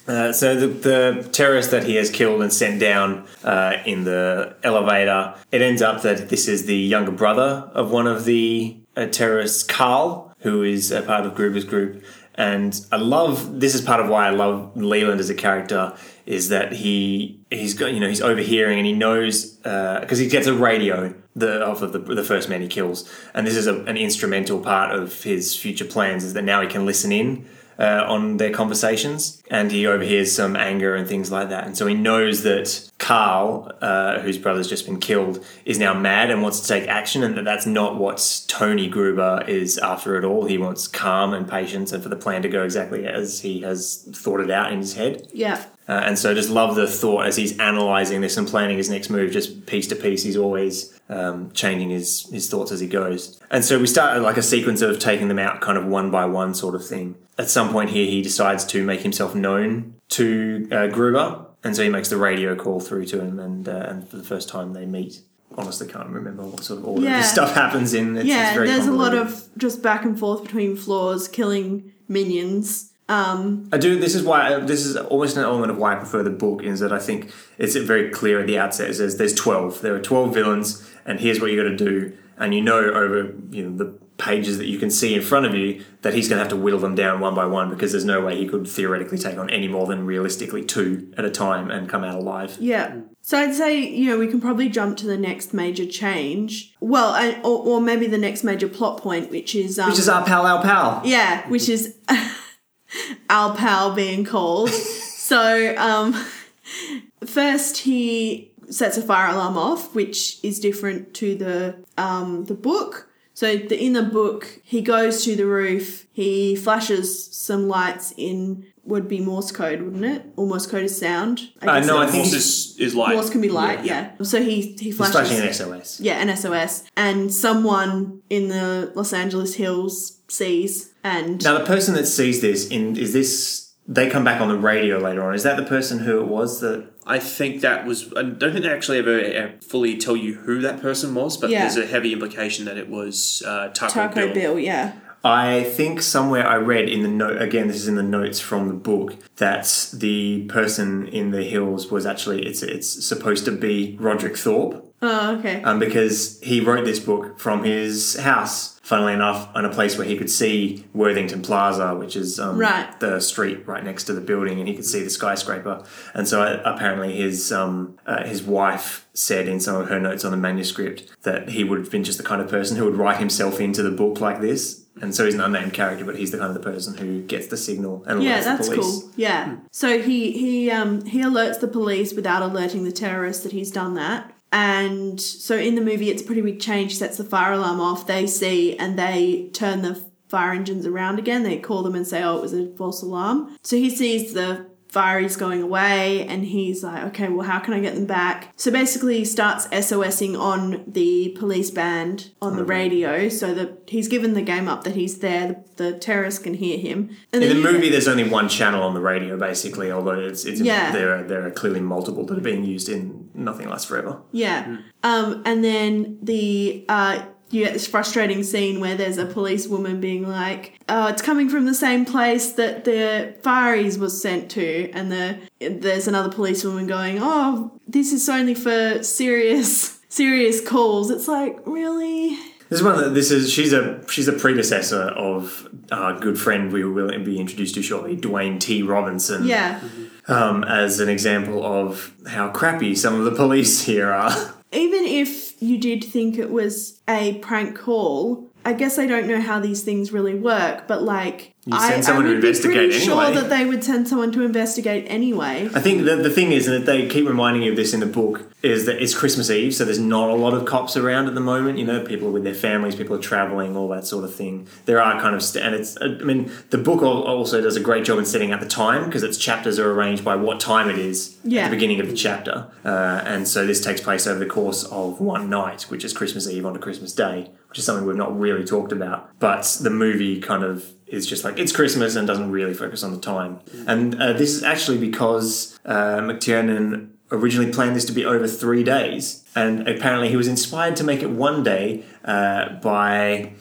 Uh, so the, the terrorist that he has killed and sent down uh, in the elevator, it ends up that this is the younger brother of one of the uh, terrorists, Carl, who is a part of Gruber's group. And I love this is part of why I love Leland as a character is that he he's got you know he's overhearing and he knows uh, because he gets a radio the off of the, the first man he kills and this is a, an instrumental part of his future plans is that now he can listen in uh, on their conversations, and he overhears some anger and things like that. And so he knows that Carl, uh, whose brother's just been killed, is now mad and wants to take action, and that that's not what Tony Gruber is after at all. He wants calm and patience, and for the plan to go exactly as he has thought it out in his head. Yeah. Uh, and so just love the thought as he's analysing this and planning his next move, just piece to piece. He's always um, changing his, his thoughts as he goes. And so we start like a sequence of taking them out kind of one by one sort of thing. At some point here, he decides to make himself known to uh, Gruber. And so he makes the radio call through to him. And, uh, and for the first time they meet, honestly can't remember what sort of order Yeah. this stuff happens in. It's, yeah, it's there's a lot of just back and forth between floors, killing minions. Um, I do. This is why this is almost an element of why I prefer the book. Is that I think it's very clear at the outset. It says there's twelve. There are twelve villains, and here's what you got to do. And you know over you know the pages that you can see in front of you that he's going to have to whittle them down one by one because there's no way he could theoretically take on any more than realistically two at a time and come out alive. yeah. So I'd say, you know, we can probably jump to the next major change. Well, I, or, or maybe the next major plot point, which is. Um, Which is our pal, our pal. Yeah, which is Al Pal being called. so, um, first he sets a fire alarm off, which is different to the um, the book. So, the, in the book, he goes to the roof, he flashes some lights in would be Morse code, wouldn't it? Or Morse code is sound. Uh, no, I think Morse is, is light. Morse can be light, yeah. So he he He's flashes flashing an SOS. yeah, an SOS, and someone in the Los Angeles hills sees and Now the person that sees this in is this. They come back on the radio later on. Is that the person who it was that I think that was. I don't think they actually ever uh, fully tell you who that person was, but Yeah. there's a heavy implication that it was uh, Taco, Taco Bill. Bill. yeah. I think somewhere I read in the note again. This is in the notes from the book that the person in the hills was actually it's it's supposed to be Roderick Thorp, Oh, okay. um, because he wrote this book from his house. Funnily enough, on a place where he could see Worthington Plaza, which is um, Right. the street right next to the building, and he could see the skyscraper. And so uh, apparently, his um, uh, his wife said in some of her notes on the manuscript that he would have been just the kind of person who would write himself into the book like this. And so he's an unnamed character, but he's the kind of the person who gets the signal and alerts yeah, the that's police. cool. Yeah. So he he um he alerts the police without alerting the terrorists that he's done that. And so in the movie, it's a pretty big change. Sets the fire alarm off. They see and they turn the fire engines around again. They call them and say, "Oh, it was a false alarm." So he sees the fire going away, and he's like, "Okay, well, how can I get them back?" So basically, he starts SOSing on the police band on the radio, so that he's given the game up that he's there. The, the terrorists can hear him. And In then the you- movie, there's only one channel on the radio, basically. Although it's, it's Yeah. there are there are clearly multiple that are being used in Nothing Lasts Forever. Yeah. Um, and then the uh, you get this frustrating scene where there's a policewoman being like, "Oh, it's coming from the same place that the Fireys was sent to," and the there's another policewoman going, "Oh, this is only for serious serious calls." It's like, really? This is one. That, this is she's a she's a predecessor of our good friend we will be introduced to shortly, Dwayne T. Robinson. Yeah. Um, as an example of how crappy some of the police here are. Even if you did think it was a prank call, I guess I don't know how these things really work, but like I, I would be pretty sure that they would send someone to investigate anyway. I think the, the thing is that they keep reminding you of this in the book is that it's Christmas Eve, so there's not a lot of cops around at the moment. You know, people are with their families, people are traveling, all that sort of thing. There are kind of, st- and it's, I mean, the book also does a great job in setting out the time because its chapters are arranged by what time it is Yeah. at the beginning of the chapter. Uh, and so this takes place over the course of one night, which is Christmas Eve onto Christmas Day, which is something we've not really talked about. But the movie kind of is just like it's Christmas and doesn't really focus on the time. And uh, this is actually because uh, McTiernan originally planned this to be over three days, and apparently he was inspired to make it one day uh, by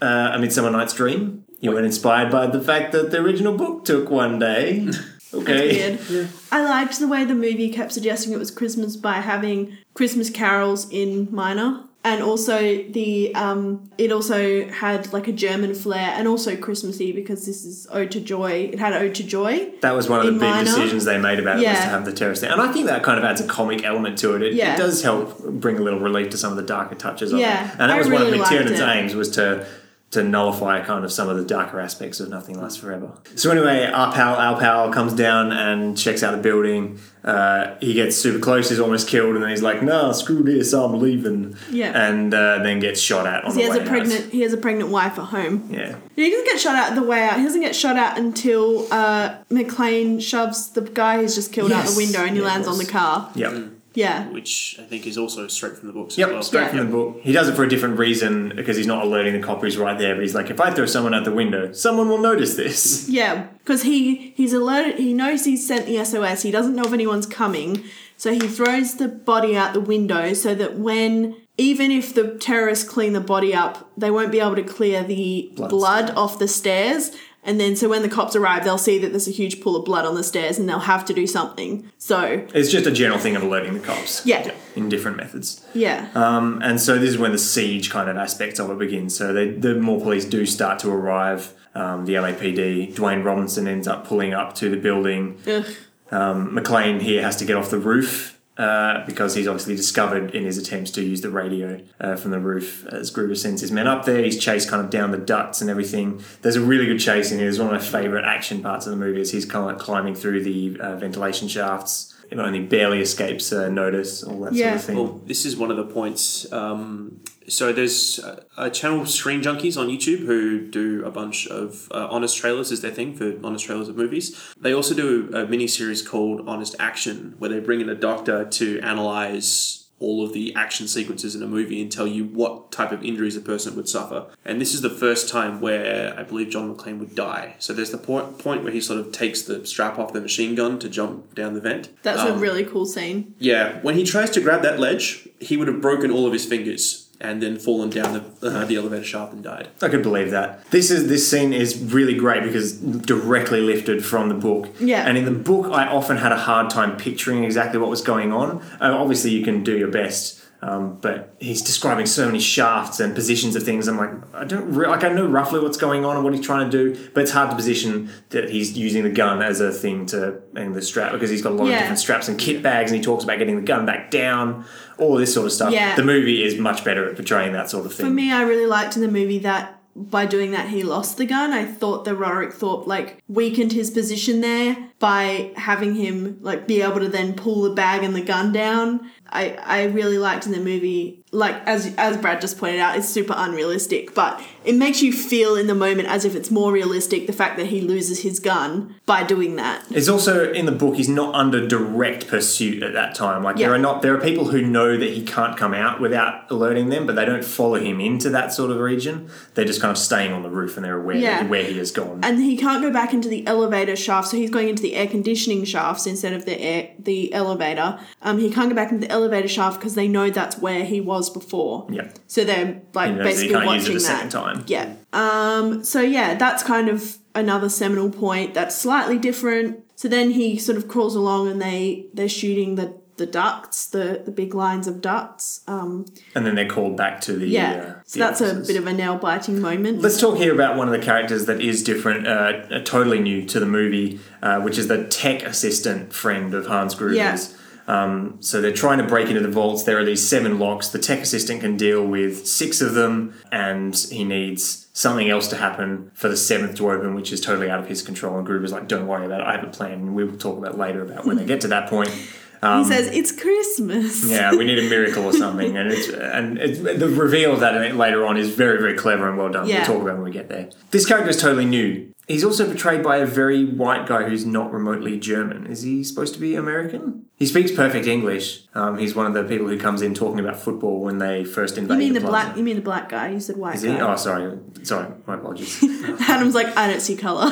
uh, A Midsummer Night's Dream. You weren't inspired by the fact that the original book took one day. Okay. Weird. I liked the way the movie kept suggesting it was Christmas by having Christmas carols in minor. And also the um it also had like a German flair and also Christmassy because this is Ode to Joy. It had Ode to Joy. That was one of the big minor? decisions they made about it was to have the thing. And I think that kind of adds a comic element to it. It, Yeah. it does help bring a little relief to some of the darker touches of Yeah, it. And that I was one really of liked McTiernan's aims was to to nullify kind of some of the darker aspects of Nothing Lasts Forever. So anyway, our pal, our pal comes down and checks out the building. Uh, he gets super close, he's almost killed, and then he's like, "Nah, screw this, I'm leaving." Yeah. and uh, then gets shot at on the He has way a pregnant. He has a pregnant wife at home. Yeah, He doesn't get shot out the way out. He doesn't get shot out until uh, McClane shoves the guy who's just killed out the window and he Yeah, lands on the car. yep. Yeah. which I think is also straight from the books Yep, as well. straight Yeah. from the book. He does it for a different reason because he's not alerting the cop who's right there. But he's like, if I throw someone out the window, someone will notice this. Yeah, because he he's alerted. He knows he's sent the SOS. He doesn't know if anyone's coming, so he throws the body out the window so that when even if the terrorists clean the body up, they won't be able to clear the Blood blood, off the stairs. And then, so when the cops arrive, they'll see that there's a huge pool of blood on the stairs, and they'll have to do something. So, It's just a general thing of alerting the cops. Yeah. In different methods. yeah, Um, and so this is when the siege kind of aspects of it begins. So they, the more police do start to arrive. Um, the LAPD, Dwayne Robinson ends up pulling up to the building. Ugh. Um, McClane here has to get off the roof uh, because he's obviously discovered in his attempts to use the radio uh, from the roof as Gruber sends his men up there. He's chased kind of down the ducts and everything. There's a really good chase in here. It's one of my favourite action parts of the movie. Is he's kind of climbing through the uh, ventilation shafts. It only barely escapes uh, notice, all that Yeah. sort of thing. Well, this is one of the points. Um, so there's a, a channel, Screen Junkies, on YouTube who do a bunch of uh, honest trailers as their thing for honest trailers of movies. They also do a mini series called Honest Action, where they bring in a doctor to analyze all of the action sequences in a movie and tell you what type of injuries a person would suffer. And this is the first time where I believe John McClane would die. So there's the point point where he sort of takes the strap off the machine gun to jump down the vent. that's a Um, really cool scene. yeah, when he tries to grab that ledge, he would have broken all of his fingers and then fallen down the, uh, the elevator shaft and died. I could believe that. This is this scene is really great because directly lifted from the book. Yeah. And in the book, I often had a hard time picturing exactly what was going on. Uh, obviously, you can do your best. Um, but he's describing so many shafts and positions of things. I'm like, I don't re- like. I know roughly what's going on and what he's trying to do, but it's hard to position that he's using the gun as a thing to and the strap because he's got a lot Yeah. of different straps and kit bags, and he talks about getting the gun back down, all this sort of stuff. Yeah. The movie is much better at portraying that sort of thing. For me, I really liked in the movie that by doing that he lost the gun. I thought that Roderick Thorp like weakened his position there by having him like be able to then pull the bag and the gun down. I, I really liked in the movie like as as Brad just pointed out, it's super unrealistic, but it makes you feel in the moment as if it's more realistic the fact that he loses his gun by doing that. It's also in the book. He's not under direct pursuit at that time. Like there are not there are people who know that he can't come out without alerting them, but they don't follow him into that sort of region. They're just kind of staying on the roof and they're aware Yeah. where he has gone. and he can't go back into the elevator shaft, so he's going into the air conditioning shafts instead of the air the elevator. Um, he can't go back into the elevator shaft because they know that's where he was before. yeah, So they're like that he basically use watching that. second time. Yeah. Um. So yeah, that's kind of another seminal point. That's slightly different. So then he sort of crawls along, and they they're shooting the the ducts, the the big lines of ducts. Um. And then they're called back to the Yeah. Uh, so the that's a bit of a nail biting moment. Let's talk here about one of the characters that is different, uh, uh, totally new to the movie, uh, which is the tech assistant friend of Hans Gruber's. Yeah. Um, so they're trying to break into the vaults. There are these seven locks. The tech assistant can deal with six of them, and he needs something else to happen for the seventh to open, which is totally out of his control. And Gruber's like, "Don't worry about it. I have a plan." And we will talk about later about when they get to that point. he says it's Christmas. um, Yeah, we need a miracle or something, and it's and it's, the reveal of that later on is very very clever and well done. Yeah. We'll talk about it when we get there. This character is totally new. He's also portrayed by a very white guy who's not remotely German. Is he supposed to be American? He speaks perfect English. Um, he's one of the people who comes in talking about football when they first invade. You mean the plaza. black? You mean the black guy? You said white Is he? guy. Oh, sorry, sorry. My apologies. Adam's like, I don't see color.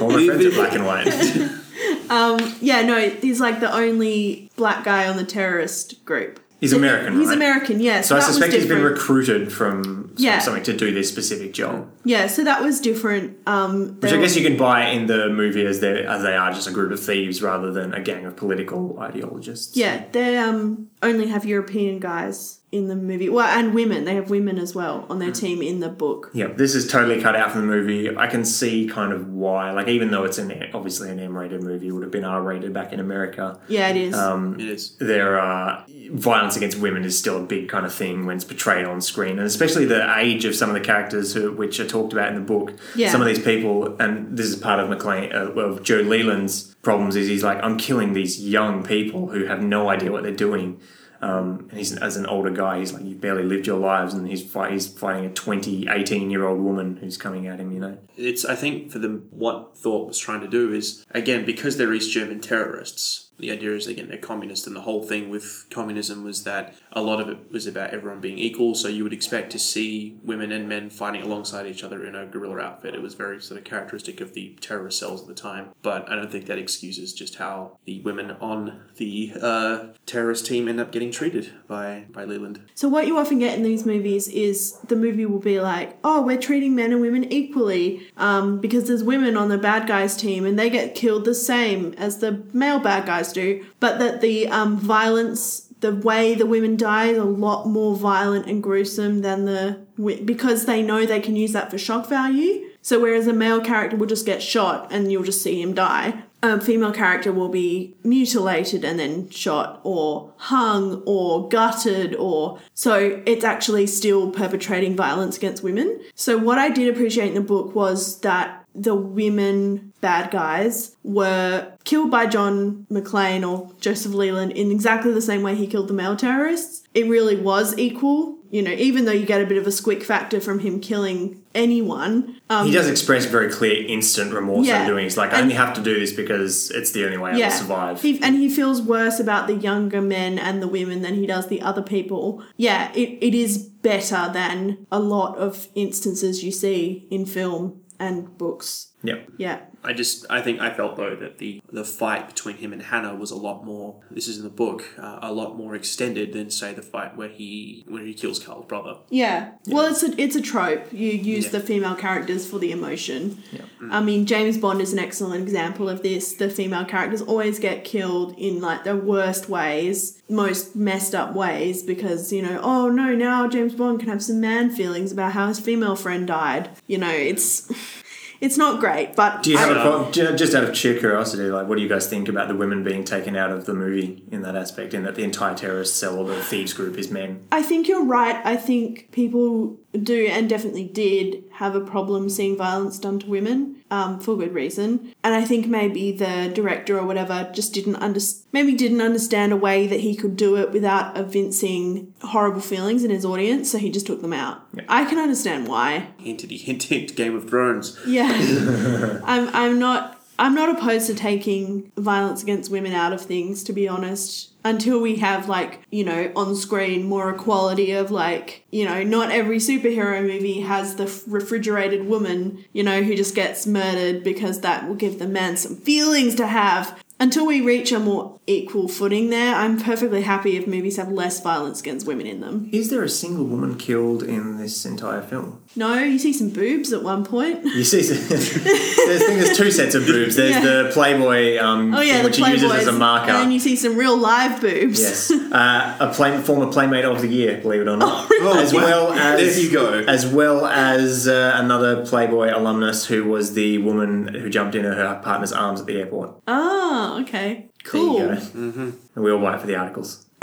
All my friends are black and white. yeah, no, he's like the only black guy on the terrorist group. He's American, He's right? American, yeah. So I suspect he's been recruited from Yeah. something to do this specific job. Yeah, so that was different. Um, Which I guess you can buy in the movie as they as they are just a group of thieves rather than a gang of political ideologists. Yeah, they um only have European guys in the movie. Well, and women. They have women as well on their team in the book. Yeah, this is totally cut out from the movie. I can see kind of why. Like, even though it's an obviously an M-rated movie, it would have been R-rated back in America. Yeah, it is. Um, It is. there are violence against women is still a big kind of thing when it's portrayed on screen, and especially the age of some of the characters who, which are talked about in the book. Yeah. Some of these people, and this is part of McClane, uh, of Joe Leland's problems, is he's like, I'm killing these young people who have no idea what they're doing. Um, and he's as an older guy, he's like, you've barely lived your lives, and he's fight, he's fighting a 20, 18 year old woman who's coming at him. You know, It's I think for them what Thorp was trying to do is again because they're East German terrorists. The idea is again they're communist, and the whole thing with communism was that a lot of it was about everyone being equal. So you would expect to see women and men fighting alongside each other in a guerrilla outfit. It was very sort of characteristic of the terrorist cells at the time. But I don't think that excuses just how the women on the uh, terrorist team end up getting treated by by Leland. So what you often get in these movies is the movie will be like, "Oh, we're treating men and women equally um, because there's women on the bad guys team and they get killed the same as the male bad guys do," but that the um, violence, the way the women die, is a lot more violent and gruesome than the because they know they can use that for shock value. So whereas a male character will just get shot and you'll just see him die, a female character will be mutilated and then shot or hung or gutted or so it's actually still perpetrating violence against women. So what I did appreciate in the book was that the women bad guys were killed by John McClane or Joseph Leland in exactly the same way he killed the male terrorists. It really was equal, you know, even though you get a bit of a squick factor from him killing anyone. Um, he does express very clear instant remorse Yeah. for doing. He's like, I And- only have to do this because it's the only way I will survive. He, and he feels worse about the younger men and the women than he does the other people. Yeah, it, it is better than a lot of instances you see in film and books. Yeah. Yeah. I just I think I felt though that the the fight between him and Hannah was a lot more. This is in the book, uh, a lot more extended than say the fight where he where he kills Carl's brother. Yeah. Well, it's a it's a trope. You use Yeah. the female characters for the emotion. Yeah. I mean, James Bond is an excellent example of this. The female characters always get killed in like the worst ways, most messed up ways because, you know, oh no, now James Bond can have some man feelings about how his female friend died. You know, it's it's not great, but Do you have a problem, just out of sheer curiosity, like, what do you guys think about the women being taken out of the movie in that aspect, in that the entire terrorist cell or the thieves group is men? I think you're right. I think people do and definitely did have a problem seeing violence done to women um, for good reason. And I think maybe the director or whatever just didn't under- maybe didn't understand a way that he could do it without evincing horrible feelings in his audience, so he just took them out. I can understand why. Hinted he hinted Game of Thrones. Yeah. I'm I'm not I'm not opposed to taking violence against women out of things to be honest until we have like, you know, on screen more equality of like, you know, not every superhero movie has the refrigerated woman, you know, who just gets murdered because that will give the man some feelings to have. Until we reach a more equal footing there, I'm perfectly happy if movies have less violence against women in them. Is there a single woman killed in this entire film? No, you see some boobs at one point. You see, there's, I think there's two sets of boobs. There's Yeah. the Playboy um, Oh yeah, thing, the which he uses as a marker. And then you see some real live boobs. Yes, uh, a play, former Playmate of the Year, believe it or not, Oh, as well as There you go. as well as uh, another Playboy alumnus who was the woman who jumped into her partner's arms at the airport. Oh, okay. Cool. There you go. Mm-hmm. And we all buy it for the articles.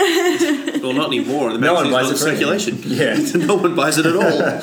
Well, not anymore. The No one magazine's buys it in for circulation. Yeah. no one buys it at all.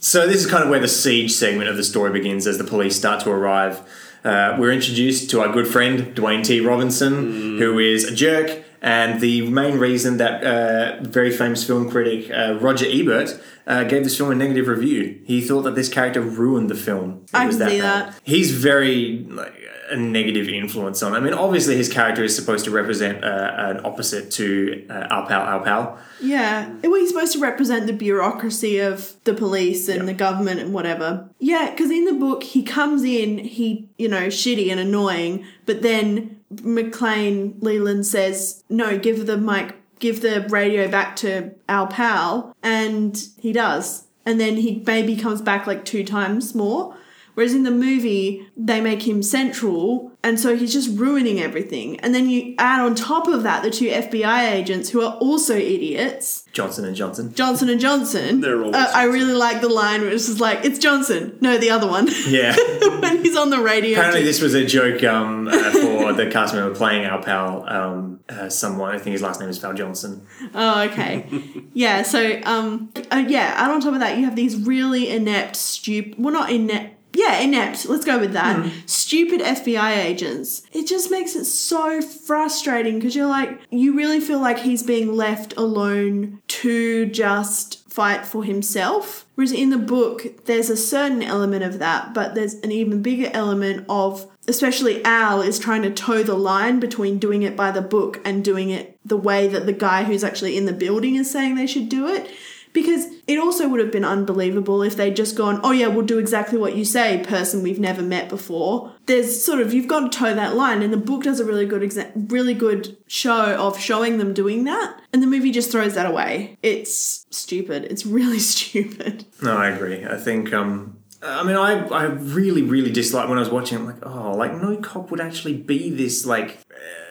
So this is kind of where the siege segment of the story begins as the police start to arrive. Uh, we're introduced to our good friend Dwayne T. Robinson, who is a jerk, and the main reason that uh, very famous film critic uh, Roger Ebert uh, gave this film a negative review. He thought that this character ruined the film. It I was can see bad. that. He's very like a negative influence on. I mean, obviously his character is supposed to represent uh, an opposite to uh, Al Pal Al Pal. Yeah. Well, he's supposed to represent the bureaucracy of the police and Yeah. the government and whatever. Yeah, because in the book, he comes in, he, you know, shitty and annoying, but then McClane Leland says, no, give the mic, give the radio back to Al Pal, and he does. And then he maybe comes back like two times more. Whereas in the movie, they make him central, and so he's just ruining everything. And then you add on top of that the two FBI agents who are also idiots, Johnson and Johnson. Johnson and Johnson. They're always Uh, I really like the line where it's just like, "It's Johnson." No, the other one. Yeah. when he's on the radio. Apparently, this was a joke um, uh, for the cast member playing our pal, um, uh, someone. I think his last name is VelJohnson. Oh, okay. yeah, so, um, uh, yeah, and on top of that, you have these really inept, stupid, well, not inept, yeah, inept, let's go with that. Hmm. Stupid FBI agents. It just makes it so frustrating because you're like, you really feel like he's being left alone to just fight for himself. Whereas in the book, there's a certain element of that, but there's an even bigger element of especially Al is trying to toe the line between doing it by the book and doing it the way that the guy who's actually in the building is saying they should do it. Because it also would have been unbelievable if they'd just gone, oh yeah, we'll do exactly what you say, person we've never met before. There's sort of you've got to toe that line, and the book does a really good exa- really good show of showing them doing that, and the movie just throws that away. It's stupid. It's really stupid. No, I agree. I think. Um, I mean, I, I really, really dislike when I was watching. it, I'm like, oh, like no cop would actually be this like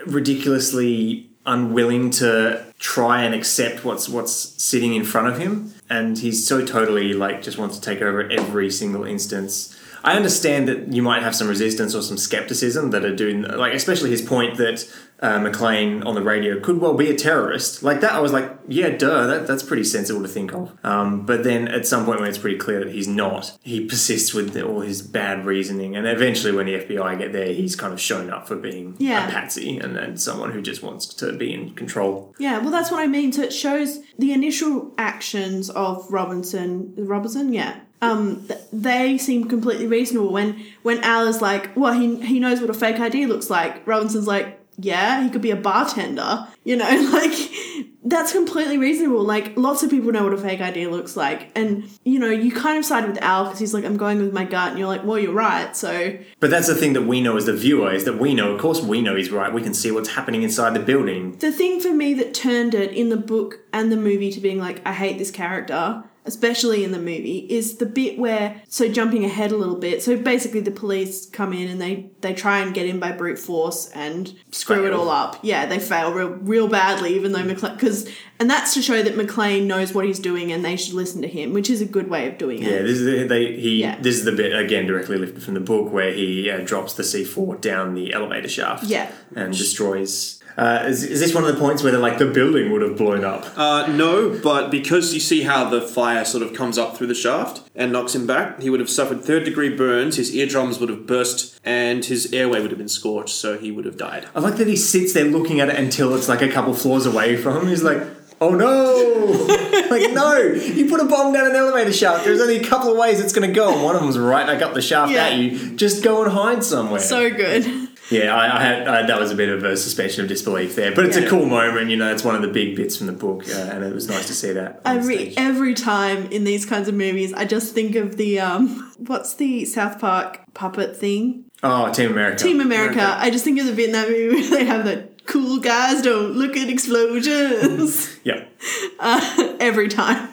ridiculously unwilling to try and accept what's what's sitting in front of him, and he's so totally like just wants to take over every single instance. I understand that you might have some resistance or some skepticism that are doing, like, especially his point that uh, McClane on the radio could well be a terrorist. Like that, I was like, yeah, duh, that, that's pretty sensible to think of. Um, but then at some point when it's pretty clear that he's not, he persists with all his bad reasoning. And eventually, when the FBI get there, he's kind of shown up for being Yeah. a patsy and, and someone who just wants to be in control. Yeah, well, that's what I mean. So it shows the initial actions of Robinson. Robinson, yeah. Um, they seem completely reasonable. When when Al is like, well, he he knows what a fake ID looks like. Robinson's like, yeah, he could be a bartender. You know, like that's completely reasonable. Like lots of people know what a fake ID looks like, and you know, you kind of side with Al because he's like, I'm going with my gut, and you're like, well, you're right. So But that's the thing that we know as the viewer is that we know, of course, we know he's right. We can see what's happening inside the building. the thing for me that turned it in the book and the movie to being like, I hate this character, especially in the movie, is the bit where so jumping ahead a little bit. So basically, the police come in and they they try and get in by brute force and screw it all up. Yeah, they fail real, real badly, even though McClane because and that's to show that McClane knows what he's doing and they should listen to him, which is a good way of doing it. Yeah, this is the, they he. Yeah. This is the bit again directly lifted from the book where he uh, drops the C four down the elevator shaft. Yeah. and destroys. Uh, is, is this one of the points where like the building would have blown up? Uh, no, but because you see how the fire sort of comes up through the shaft and knocks him back, he would have suffered third degree burns, his eardrums would have burst, and his airway would have been scorched, so he would have died. I like that he sits there looking at it until it's like a couple floors away from him. He's like, "Oh no!" like, no, you put a bomb down an elevator shaft. There's only a couple of ways it's going to go, and one of them's right back up the shaft Yeah. at you. Just go and hide somewhere. So good. Yeah, I, I had I, that was a bit of a suspension of disbelief there, but it's Yeah. a cool moment. You know, it's one of the big bits from the book, uh, and it was nice to see that. Every every time in these kinds of movies, I just think of the um, what's the South Park puppet thing? oh, Team America. Team America. I just think of the bit in that movie where they have the cool guys don't look at explosions Yeah, every time.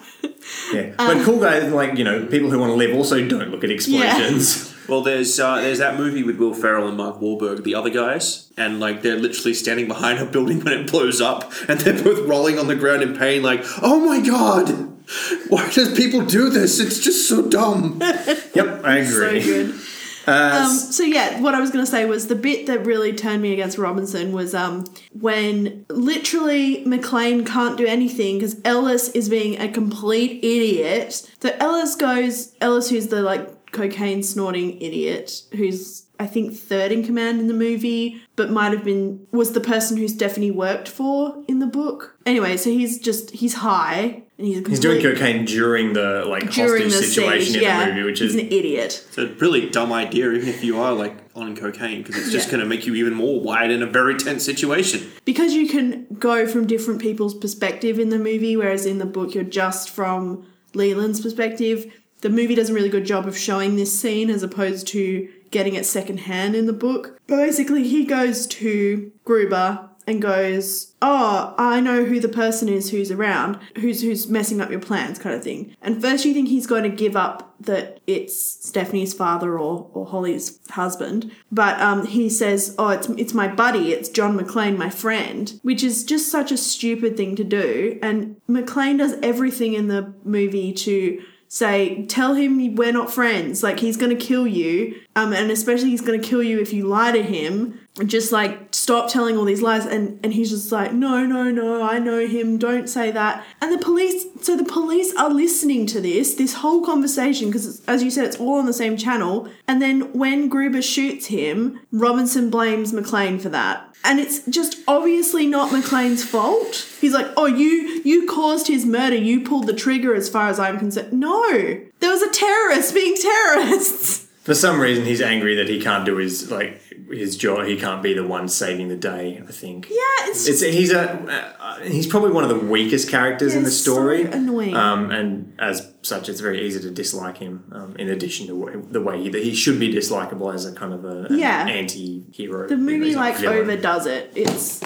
yeah. Um, but cool guys, like you know, people who want to live also don't look at explosions. Well, there's uh, there's that movie with Will Ferrell and Mark Wahlberg, the other guys, and like they're literally standing behind a building when it blows up, and they're both rolling on the ground in pain, like, "Oh my god, why does people do this? It's just so dumb." yep, I So agree. good. Uh, Um, so yeah, what I was going to say was the bit that really turned me against Robinson was um, when literally McClane can't do anything because Ellis is being a complete idiot. So Ellis goes, Ellis, who's the like cocaine snorting idiot, who's I think third in command in the movie, but might have been was the person who Stephanie worked for in the book. Anyway, so he's just he's high and he's He's doing cocaine during the like during hostage the situation siege, in yeah, the movie, which he's is an idiot. It's a really dumb idea, even if you are like on cocaine, because it's just Yeah. going to make you even more wide in a very tense situation. because you can go from different people's perspective in the movie, whereas in the book you're just from Leland's perspective. The movie does a really good job of showing this scene as opposed to getting it secondhand in the book. But basically, he goes to Gruber and goes, "Oh, I know who the person is who's around, who's who's messing up your plans," kind of thing. And first, you think he's going to give up that it's Stephanie's father or or Holly's husband, but um, he says, "Oh, it's it's my buddy, it's John McClane, my friend," which is just such a stupid thing to do. And McClane does everything in the movie to say tell him we're not friends. Like he's to kill you um and especially he's to kill you if you lie to him just like stop telling all these lies and and he's just like no no no i know him don't say that. And the police so the police are listening to this this whole conversation because as you said it's all on the same channel. And then when gruber shoots him robinson blames mcclane for that. And it's just obviously not mcclane's fault. He's like oh you you caused his murder. You pulled the trigger as far as i'm concerned. No! There was a terrorist being terrorists. For some reason, he's angry that he can't do his like his job. He can't be the one saving the day. I think. yeah it's, It's he's a uh, he's probably one of the weakest characters in the story. so annoying. Um, and as such, it's very easy to dislike him. Um, in addition to the way he, that he should be dislikable as a kind of a an Yeah. anti-hero. the movie like villain. overdoes it it's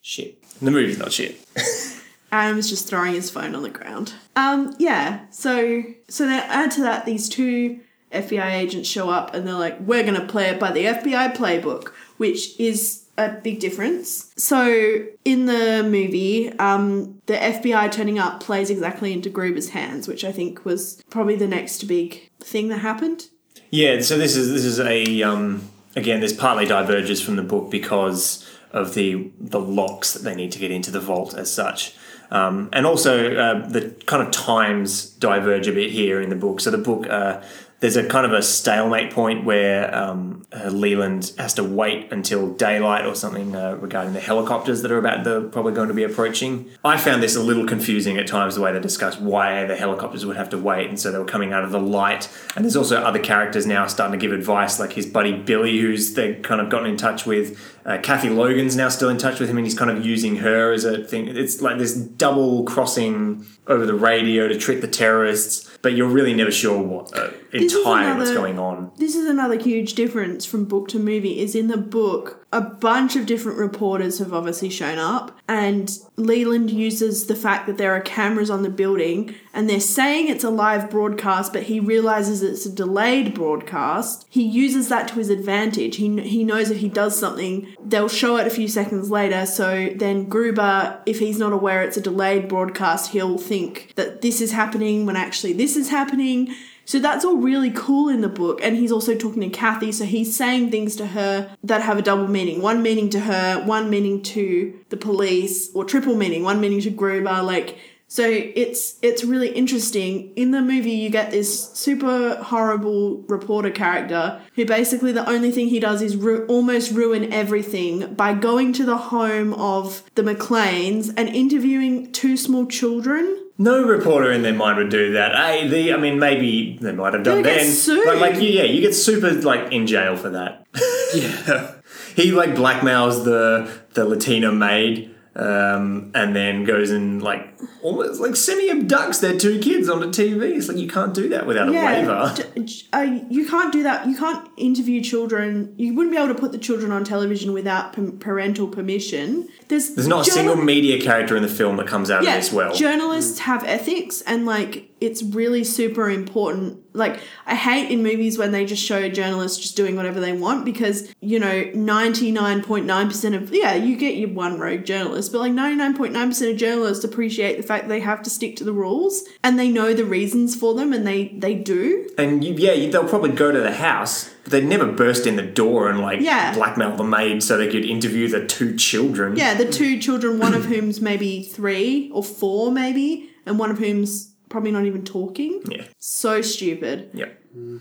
shit. The movie's not shit. Adam's just throwing his phone on the ground. Um, yeah. So so then add to that these two FBI agents show up and they're like, we're gonna play it by the FBI playbook, which is a big difference. So in the movie, um, the FBI turning up plays exactly into Gruber's hands, which I think was probably the next big thing that happened. Yeah, so this is this is a um, again this partly diverges from the book because of the the locks that they need to get into the vault as such. Um, and also uh, the kind of times diverge a bit here in the book. So the book uh, there's a kind of a stalemate point where um, uh, Leland has to wait until daylight or something uh, regarding the helicopters that are about the probably going to be approaching. I found this a little confusing at times the way they discussed why the helicopters would have to wait, and so they were coming out of the light. And there's also other characters now starting to give advice, like his buddy Billy, who's they kind of gotten in touch with. Uh, Kathy Logan's now still in touch with him, and he's kind of using her as a thing. It's like this double crossing over the radio to trick the terrorists, but you're really never sure what This is what's another- going on. This is another huge difference from book to movie is in the book a bunch of different reporters have obviously shown up and Leland uses the fact that there are cameras on the building and they're saying it's a live broadcast but he realizes it's a delayed broadcast. He uses that to his advantage. He he knows if he does something they'll show it a few seconds later so then Gruber if he's not aware it's a delayed broadcast he'll think that this is happening when actually this is happening. So that's all really cool in the book. And he's also talking to Kathy, so he's saying things to her that have a double meaning. One meaning to her, one meaning to the police, or triple meaning, one meaning to Gruber. Like so it's it's really interesting. In the movie you get this super horrible reporter character who basically the only thing he does is ru- almost ruin everything by going to the home of the McClanes and interviewing two small children. No reporter in their mind would do that. Hey, the I mean, maybe they might have done They'll get then, sued. but like, you, yeah, you get super like in jail for that. Yeah. he like blackmails the the Latina maid, um, and then goes and like almost like semi abducts their two kids onto TV. It's like you can't do that without a waiver. d- uh, you can't do that. You can't interview children. You wouldn't be able to put the children on television without p- parental permission. There's There's not a single media character in the film that comes out yeah, of this well. journalists have ethics, and like it's really super important. Like I hate in movies when they just show journalists just doing whatever they want because you know ninety nine point nine percent of yeah you get your one rogue journalist, but like ninety nine point nine percent of journalists appreciate the fact they have to stick to the rules and they know the reasons for them and they they do. and you, yeah, you, they'll probably go to the house, but they'd never burst in the door and like Yeah. blackmail the maid so they could interview the two children. Yeah, the two children, one of whom's maybe three or four, maybe, and one of whom's probably not even talking. yeah, So stupid. yeah.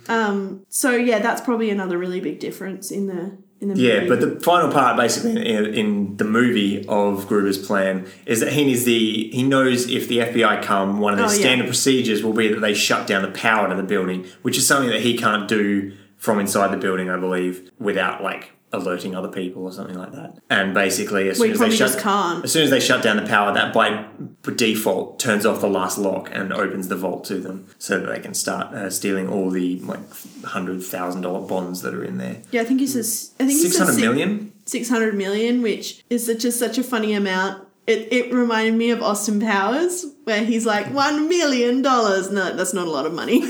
Um. So yeah, that's probably another really big difference in the in the Yeah, movie. but the final part, basically, in, in the movie of Gruber's plan, is that he needs the he knows if the FBI come, one of the Oh, yeah. standard procedures will be that they shut down the power to the building, which is something that he can't do from inside the building, I believe, without like alerting other people or something like that. And basically, as We soon as they shut, can't. as soon as they shut down the power, that by default turns off the last lock and opens the vault to them, so that they can start uh, stealing all the like hundred thousand dollar bonds that are in there. yeah, I think he says. I think Six hundred six- million. 600 million, which is such a, such a funny amount. It, it reminded me of Austin Powers, where he's like, $1 million. No, that's not a lot of money.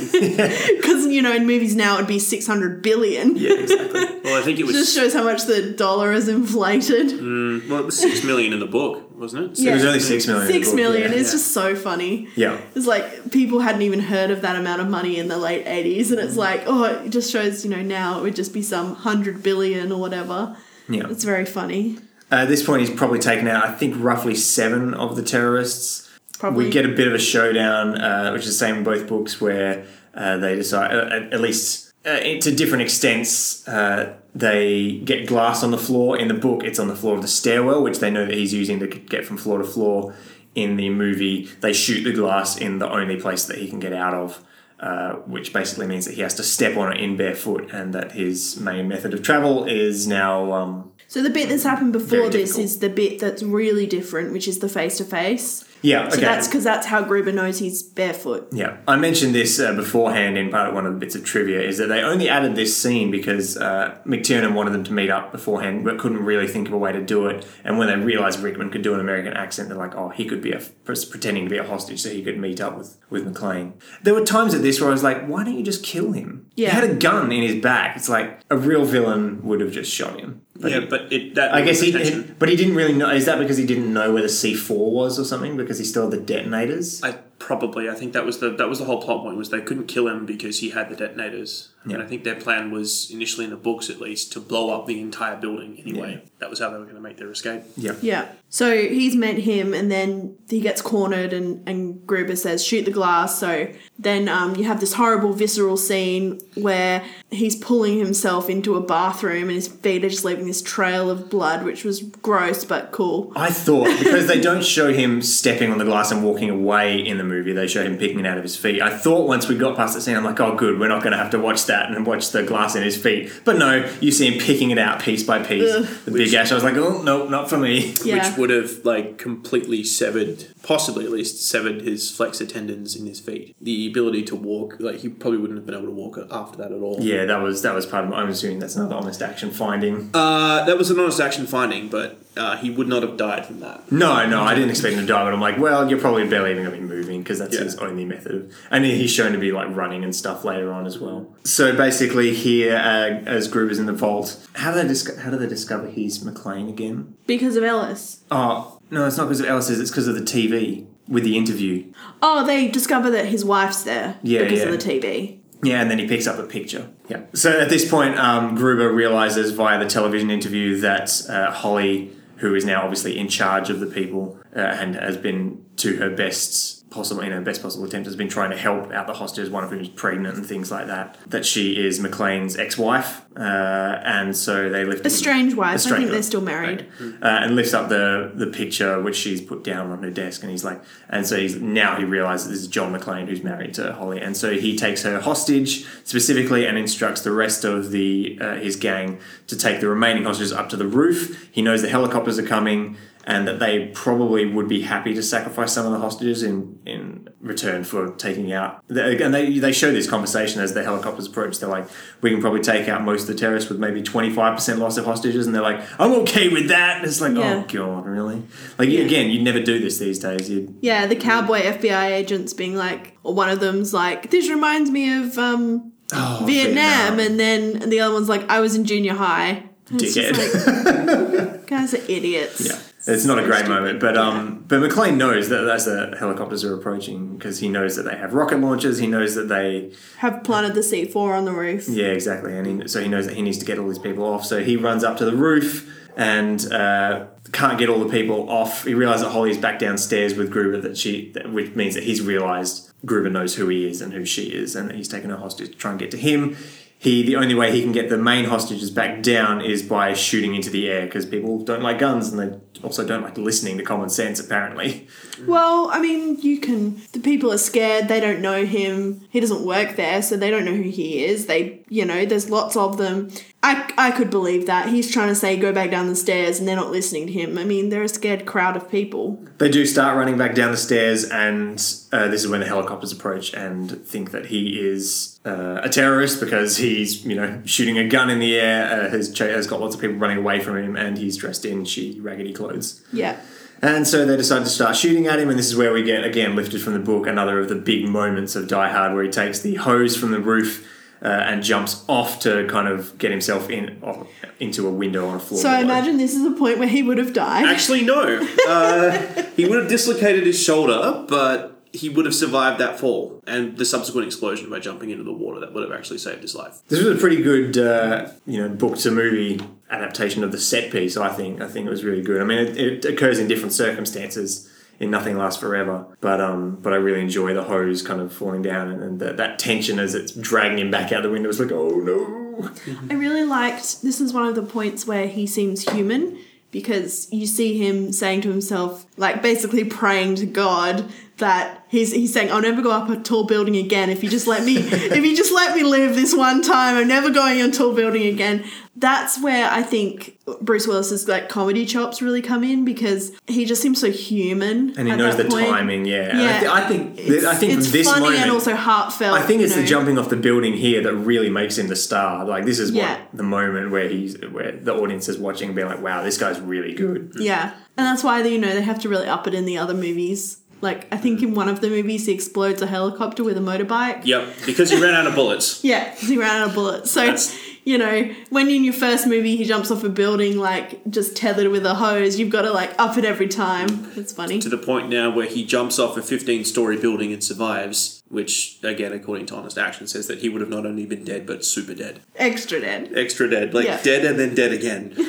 Because, you know, in movies now it'd be 600 billion. Yeah, exactly. Well, I think it It just shows how much the dollar is inflated. mm, well, it was six million in the book, wasn't it? Yeah. It was only six million. in the Six Yeah. is just so funny. yeah. It's like people hadn't even heard of that amount of money in the late 80s, and it's like, oh, it just shows, you know, now it would just be some hundred billion or whatever. Yeah. It's very funny. At this point, he's probably taken out, I think, roughly seven of the terrorists. Probably. We get a bit of a showdown, uh, which is the same in both books, where uh, they decide, uh, at at least uh, to different extents, uh, they get glass on the floor. In the book, it's on the floor of the stairwell, which they know that he's using to get from floor to floor. In the movie, they shoot the glass in the only place that he can get out of. Uh, which basically means that he has to step on it in barefoot, and that his main method of travel is now um, So the bit that's happened before Very this difficult. is the bit that's really different, which is the face to face. yeah. So that's because that's how Gruber knows he's barefoot. Yeah, I mentioned this uh, beforehand in part of one of the bits of trivia is that they only added this scene because uh, McTiernan wanted them to meet up beforehand, but couldn't really think of a way to do it. And when they realized Rickman could do an American accent, they're like, "Oh, he could be a pretending to be a hostage, so he could meet up with with McClane." There were times at this where I was like, "Why don't you just kill him?" Yeah. He had a gun in his back. It's like a real villain would have just shot him. But yeah, he- but it that I guess he, but he didn't really know. Is that because he didn't know where the C four was or something? Because he still had the detonators. I probably I think that was the that was the whole plot point was they couldn't kill him because he had the detonators. Yeah. And I think their plan was initially in the books at least to blow up the entire building anyway. That was how they were going to make their escape. Yeah. Yeah. So he's met him, and then he gets cornered, and, and Gruber says, shoot the glass. So then um, you have this horrible, visceral scene where he's pulling himself into a bathroom, and his feet are just leaving this trail of blood, which was gross but cool. I thought because they don't show him stepping on the glass and walking away in the movie, they show him picking it out of his feet. I thought once we got past that scene, I'm like, oh, good, we're not going to have to watch that and watch the glass in his feet. But no, you see him picking it out piece by piece. Ugh. the big ash. I was like, oh no, not for me. Yeah. Which would have like completely severed, possibly at least severed his flexor tendons in his feet. The ability to walk, like he probably wouldn't have been able to walk after that at all. Yeah, that was that was part of. My, I'm assuming that's another honest action finding. Uh, that was an honest action finding, but uh, he would not have died from that. No, no, I didn't expect him to die, but I'm like, well, you're probably barely even going to be moving because that's Yeah. his only method. Of, and he's shown to be like running and stuff later on as well. So basically, here uh, as Gruber's in the vault, how do they dis- how do they discover he's McClane again? Because of Ellis. Oh no, it's not because of Alice's. It's because of the TV with the interview. Oh, they discover that his wife's there Yeah, because yeah. of the TV. Yeah, and then he picks up a picture. Yeah. So at this point, um, Gruber realizes via the television interview that uh, Holly, who is now obviously in charge of the people uh, and has been to her best possible, in her best possible attempt, has been trying to help out the hostages, one of whom is pregnant and things like that. That she is McClane's ex-wife, uh, and so they lift A strange wife. I think they're still married. uh, and lifts up the the picture which she's put down on her desk, and he's like, and so he's now he realizes this is John McClane who's married to Holly, and so he takes her hostage specifically and instructs the rest of the uh, his gang to take the remaining hostages up to the roof. He knows the helicopters are coming. And that they probably would be happy to sacrifice some of the hostages in, in return for taking out. And they, they show this conversation as the helicopters approach. They're like, we can probably take out most of the terrorists with maybe 25% loss of hostages. And they're like, I'm okay with that. And it's like, Yeah. oh, God, really? Like, again, you'd never do this these days. You'd, Yeah, the cowboy FBI agents being like, or one of them's like, this reminds me of um, oh, Vietnam, and then and the other one's like, I was in junior high. And it's just Dickhead. like, guys are idiots. Yeah. It's not a great moment, but um, but McClane knows that as the helicopters are approaching because he knows that they have rocket launchers. He knows that they Have planted the C4 on the roof. Yeah, exactly. And he, so he knows that he needs to get all these people off. So he runs up to the roof and uh, can't get all the people off. He realizes that Holly's back downstairs with Gruber, that she, which means that he's realized Gruber knows who he is and who she is, and that he's taken her hostage to try and get to him. He, the only way he can get the main hostages back down is by shooting into the air because people don't like guns and they also don't like listening to common sense. Apparently, Well, I mean, you can. The people are scared. They don't know him. He doesn't work there, so they don't know who he is. They, you know, there's lots of them. I, I could believe that. He's trying to say go back down the stairs and they're not listening to him. I mean, they're a scared crowd of people. They do start running back down the stairs, and uh, this is when the helicopters approach and think that he is uh, a terrorist because he's, you know, shooting a gun in the air, uh, has, ch- has got lots of people running away from him, and he's dressed in shitty, raggedy clothes. Yeah. And so they decide to start shooting at him, and this is where we get, again, lifted from the book, another of the big moments of Die Hard where he takes the hose from the roof uh, and jumps off to kind of get himself in off, into a window on a floor. So I below. imagine this is a point where he would have died. Actually, no. Uh, he would have dislocated his shoulder, but he would have survived that fall and the subsequent explosion by jumping into the water. That would have actually saved his life. This was a pretty good, uh, you know, book to movie adaptation of the set piece. I think. I think it was really good. I mean, it, it occurs in different circumstances. In Nothing Lasts Forever, but um, but I really enjoy the hose kind of falling down and, and that that tension as it's dragging him back out the window. It's like, oh no. I really liked this is one of the points where he seems human because you see him saying to himself, like basically praying to God that he's he's saying, I'll never go up a tall building again if you just let me if you just let me live this one time, I'm never going on a tall building again. That's where I think Bruce Willis's like comedy chops really come in because he just seems so human. And he knows the point. timing. Yeah. Yeah. I, th- I think. It's, I think it's this funny moment, and also heartfelt. I think it's you the know. jumping off the building here that really makes him the star. Like this is Yeah. what the moment where he's where the audience is watching, and being like, "Wow, this guy's really good." Yeah, and that's why you know they have to really up it in the other movies. Like I think in one of the movies he explodes a helicopter with a motorbike. Yep, because he ran out of bullets. Yeah, 'cause he ran out of bullets. So That's- you know when in your first movie he jumps off a building like just tethered with a hose, you've got to like up it every time. It's funny. To the point now where he jumps off a 15 story building and survives, which, again, according to Honest Action, says that he would have not only been dead, but super dead. Extra dead. Extra dead. Like Yeah. dead and then dead again.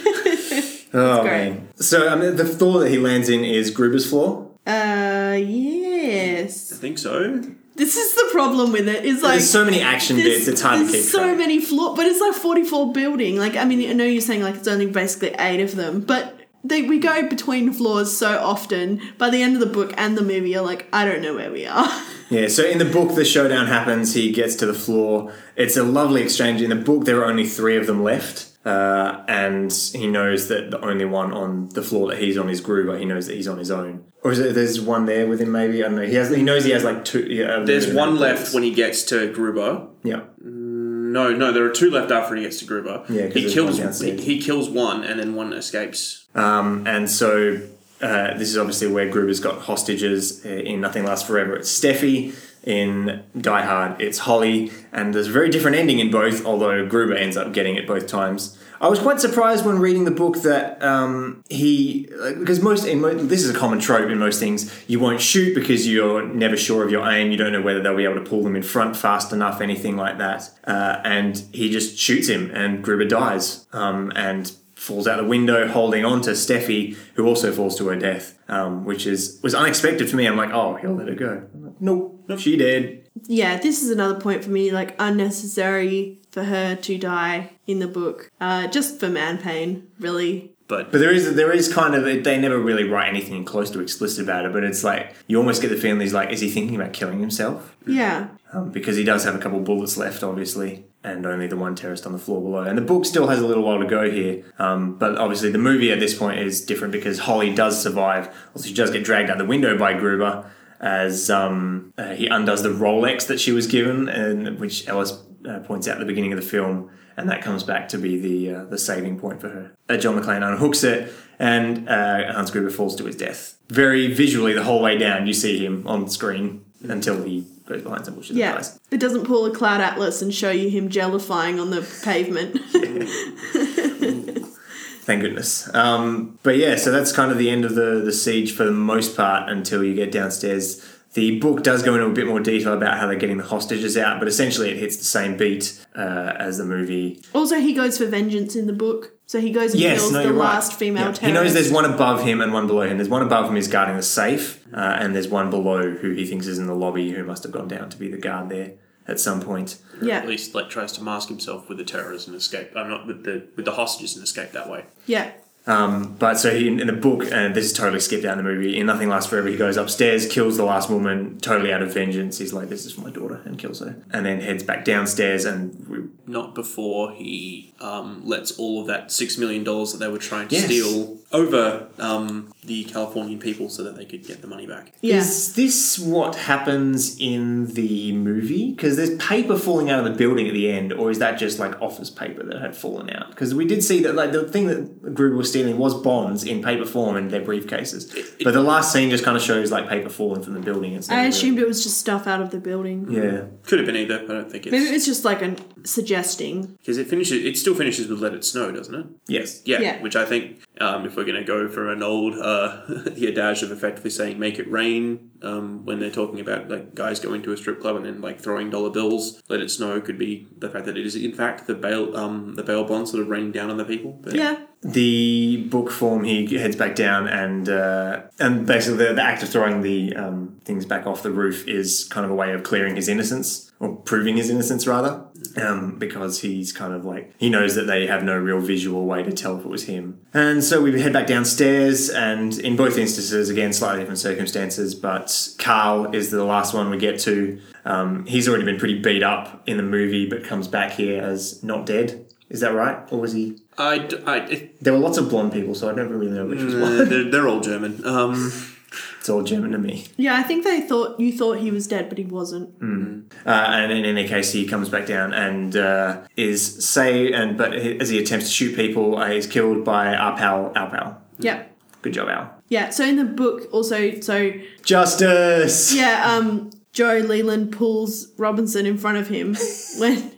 Oh great. man! So I mean, the floor that he lands in is Gruber's floor. Uh, I think so. This is the problem with it. Is like There's so many action bits; it's hard to there's keep so track. many floor, but it's like 44 building. Like, I mean, I know you're saying like it's only basically eight of them, but they, we go between floors so often. By the end of the book and the movie, you're like, I don't know where we are. Yeah, so in the book, the showdown happens. He gets to the floor. It's a lovely exchange. In the book, there are only three of them left, uh, and he knows that the only one on the floor that he's on is Gruber. He knows that he's on his own, or is it? There's one there with him. Maybe I don't know. He has. He knows he has like two. Yeah, There's one left when he gets to Gruber. Yeah, No, no, there are two left after he gets to Gruber. Yeah, 'cause he there's kills one he, downstairs. he kills one and then one escapes. um, and so. Uh, this is obviously where Gruber's got hostages uh, in Nothing Lasts Forever. It's Steffi. In Die Hard, it's Holly, and there's a very different ending in both, although Gruber ends up getting it both times. I was quite surprised when reading the book that um, he, because most, this is a common trope in most things, you won't shoot because you're never sure of your aim, you don't know whether they'll be able to pull them in front fast enough, anything like that. Uh, and he just shoots him, and Gruber dies. Um, and falls out the window holding on to Steffi, who also falls to her death, um, which is was unexpected for me. I'm like, oh, he'll let her go. I'm like, nope, she dead. yeah, this is another point for me, like unnecessary for her to die in the book. Uh, just for man pain, really. But But there is there is kind of they never really write anything close to explicit about it. But it's like you almost get the feeling he's like, is he thinking about killing himself? Yeah. Um, because he does have a couple bullets left, obviously, and only the one terrorist on the floor below. And the book still has a little while to go here. Um, but obviously, the movie at this point is different because Holly does survive. Also, she does get dragged out the window by Gruber as um, uh, he undoes the Rolex that she was given, and which Ellis uh, points out at the beginning of the film. And that comes back to be the uh, the saving point for her. Uh, John McClane unhooks it, and uh, Hans Gruber falls to his death. Very visually, the whole way down, you see him on screen until he goes behind some bushes and Yeah. dies. It doesn't pull a cloud atlas and show you him jellifying on the pavement. Thank goodness. Um, but yeah, so that's kind of the end of the, the siege for the most part until you get downstairs. The book does go into a bit more detail about how they're getting the hostages out, but essentially it hits the same beat uh, as the movie. also, he goes for vengeance in the book. So he goes and Yes, kills no, the you're last right. female Yeah. terrorist. He knows there's one above him and one below him. There's one above him who's guarding the safe, uh, and there's one below who he thinks is in the lobby who must have gone down to be the guard there at some point. Yeah. at least like tries to mask himself with the terrorists and escape. I'm not with the with the hostages and escape that way. Yeah. Um, but so he, in the book, and this is totally skipped out in the movie, in Nothing Lasts Forever, he goes upstairs, kills the last woman, totally out of vengeance. He's like, this is for my daughter, and kills her. And then heads back downstairs, and we, Not before he um, lets all of that six million dollars that they were trying to Yes. steal over um, the Californian people so that they could get the money back. Yeah. Is this what happens in the movie? Because there's paper falling out of the building at the end, or is that just like office paper that had fallen out? Because we did see that like the thing that Gruber was stealing was bonds in paper form in their briefcases. it- but the last scene just kind of shows like paper falling from the building. Instead I assumed it was just stuff out of the building. Yeah. Could have been either, I don't think it's. Maybe it's it's just like a suggesting. because it finishes. It still finishes with "Let It Snow," doesn't it? Yes. Yeah, Yeah. which I think um, if we're going to go for an old uh, the adage of effectively saying "make it rain" um, when they're talking about like guys going to a strip club and then like throwing dollar bills, "Let It Snow" could be the fact that it is in fact the bail um, the bail bonds sort of raining down on the people. But Yeah. The book form, he heads back down, and uh, and basically the, the act of throwing the um, things back off the roof is kind of a way of clearing his innocence or proving his innocence rather, um, because he's kind of like he knows that they have no real visual way to tell if it was him. And so we head back downstairs, and in both instances, again slightly different circumstances, but Carl is the last one we get to. Um, he's already been pretty beat up in the movie, but comes back here as not dead. Is that right, or was he? I, d- I- it- There were lots of blonde people, so I don't really know which was uh, what. they're, they're all German. Um, It's all German to me. Yeah, I think they thought you thought he was dead, but he wasn't. Uh, and in any case, he comes back down and uh, is say, and but as he attempts to shoot people, uh, he's killed by our pal, our pal. Yeah. Good job, Al. Yeah. So in the book, also, so Justice. yeah, um, Joe Leland pulls Robinson in front of him when,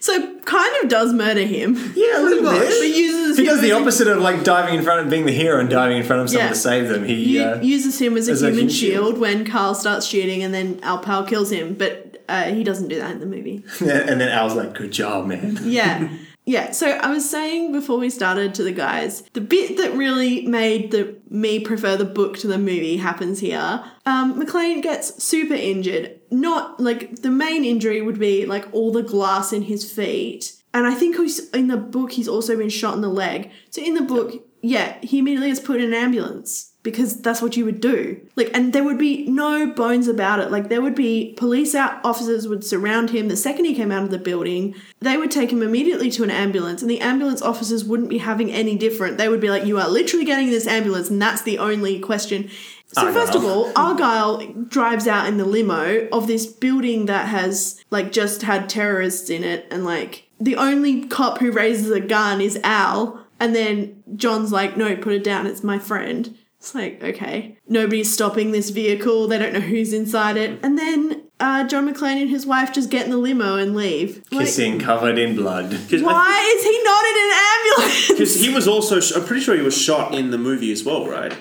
so kind of does murder him. Yeah, a little But uses He does the as opposite of like diving in front of being the hero and diving in front of someone Yeah. to save them. He U- uh, uses him as a as human human shield, shield. when Carl starts shooting, and then Al Pal kills him. But uh, he doesn't do that in the movie. and then Al's like, "Good job, man." Yeah. Yeah, so I was saying before we started to the guys, the bit that really made the me prefer the book to the movie happens here. Um, McClane gets super injured. Not like the main injury would be like all the glass in his feet, and I think he's in the book he's also been shot in the leg. So in the book, yeah, he immediately is put in an ambulance because that's what you would do. Like, and there would be no bones about it. Like, there would be police out officers would surround him the second he came out of the building. They would take him immediately to an ambulance, and the ambulance officers wouldn't be having any different. They would be like, "You are literally getting this ambulance," and that's the only question. So Argyle. first of all, Argyle drives out in the limo of this building that has like just had terrorists in it, and like the only cop who raises a gun is Al, and then John's like, "No, put it down. It's my friend." It's like, okay, nobody's stopping this vehicle. They don't know who's inside it, and then uh, John McClane and his wife just get in the limo and leave. Like, Kissing covered in blood. why is he not in an ambulance? Because he was also, sh- I'm pretty sure he was shot in the movie as well, right?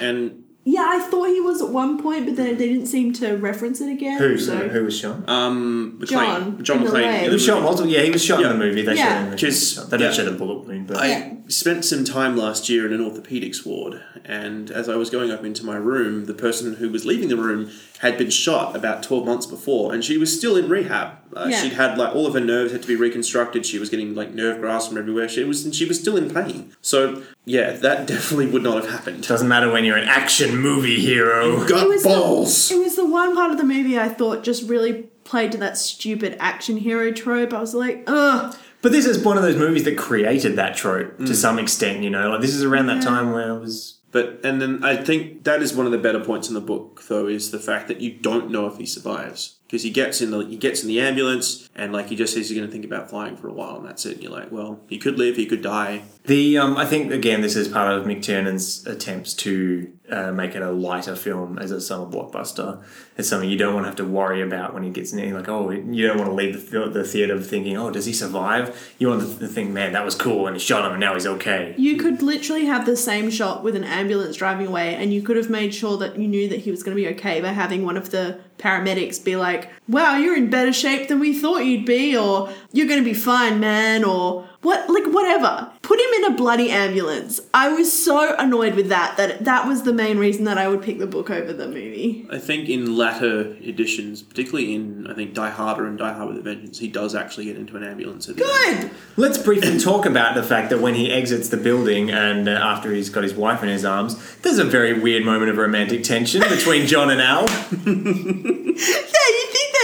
And Yeah, I thought he was at one point, but then they didn't seem to reference it again. Who? So. Who was shot? um, McClane, John, John in the McClane. leg. He was shot multiple. Yeah, he was shot Yeah. in the movie. They Yeah. showed him. in the Just- shot. They don't yeah. show the bullet wound, but I Yeah. spent some time last year in an orthopedics ward, and as I was going up into my room, the person who was leaving the room had been shot about 12 months before, and she was still in rehab. Uh, Yeah. She'd had like all of her nerves had to be reconstructed. She was getting like nerve grafts from everywhere. She was and she was still in pain. So yeah, that definitely would not have happened. doesn't matter when you're an action movie hero. Got It was balls. The, it was the one part of the movie I thought just really played to that stupid action hero trope. I was like, ugh. But this is one of those movies that created that trope Mm. to some extent. You know, like this is around that time where I was. But and then I think that is one of the better points in the book, though, is the fact that you don't know if he survives because he gets in the he gets in the ambulance and like he just says he's going to think about flying for a while and that's it. And you're like, well, he could live, he could die. The um, I think again this is part of McTiernan's attempts to uh, make it a lighter film as a summer blockbuster. It's something you don't want to have to worry about when he gets there. Like, oh, you don't want to leave the, the theater thinking, oh, does he survive? You want to think, man, that was cool, and he shot him, and now he's okay. You could literally have the same shot with an ambulance driving away, and you could have made sure that you knew that he was going to be okay by having one of the paramedics be like, Wow, you're in better shape than we thought you'd be, or You're going to be fine, man, or what like whatever. Put him in a bloody ambulance. I was so annoyed with that that that was the main reason that I would pick the book over the movie. I think in latter editions, particularly in I think Die Harder and Die Hard with a Vengeance, he does actually get into an ambulance. At the end. Good. Let's briefly talk about the fact that when he exits the building and uh, after he's got his wife in his arms, there's a very weird moment of romantic tension between John and Al.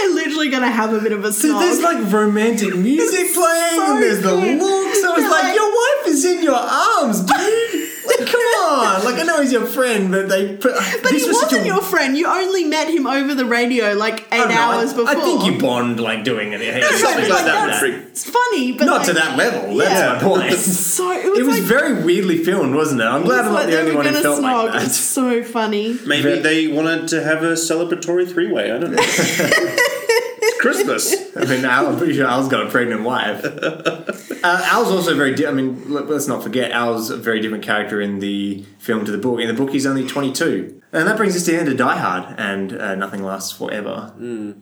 They're literally gonna have a bit of a So snog. there's like romantic music playing, so and there's the good. look. So it's like, like- your wife is in your arms, dude. Like, on. Like I know he's your friend, but they put. but he wasn't your friend. You only met him over the radio like eight hours before. I think you bond like doing it. Something like that that's- It's funny, but Not like, to that level. That's Yeah. my point. So it was, It was like, very weirdly filmed, wasn't it? I'm glad I'm not the only one who felt snog. like It's that. so funny. Maybe Very- they wanted to have a celebratory three way. I don't know. it's Christmas. I mean, Al, I'm pretty sure Al's got a pregnant wife. Uh, Al's also very. Di- I mean, let, us not forget Al's a very different character in the film to the book. In the book, he's only 22, and that brings us to the end of Die Hard and uh, Nothing Lasts Forever,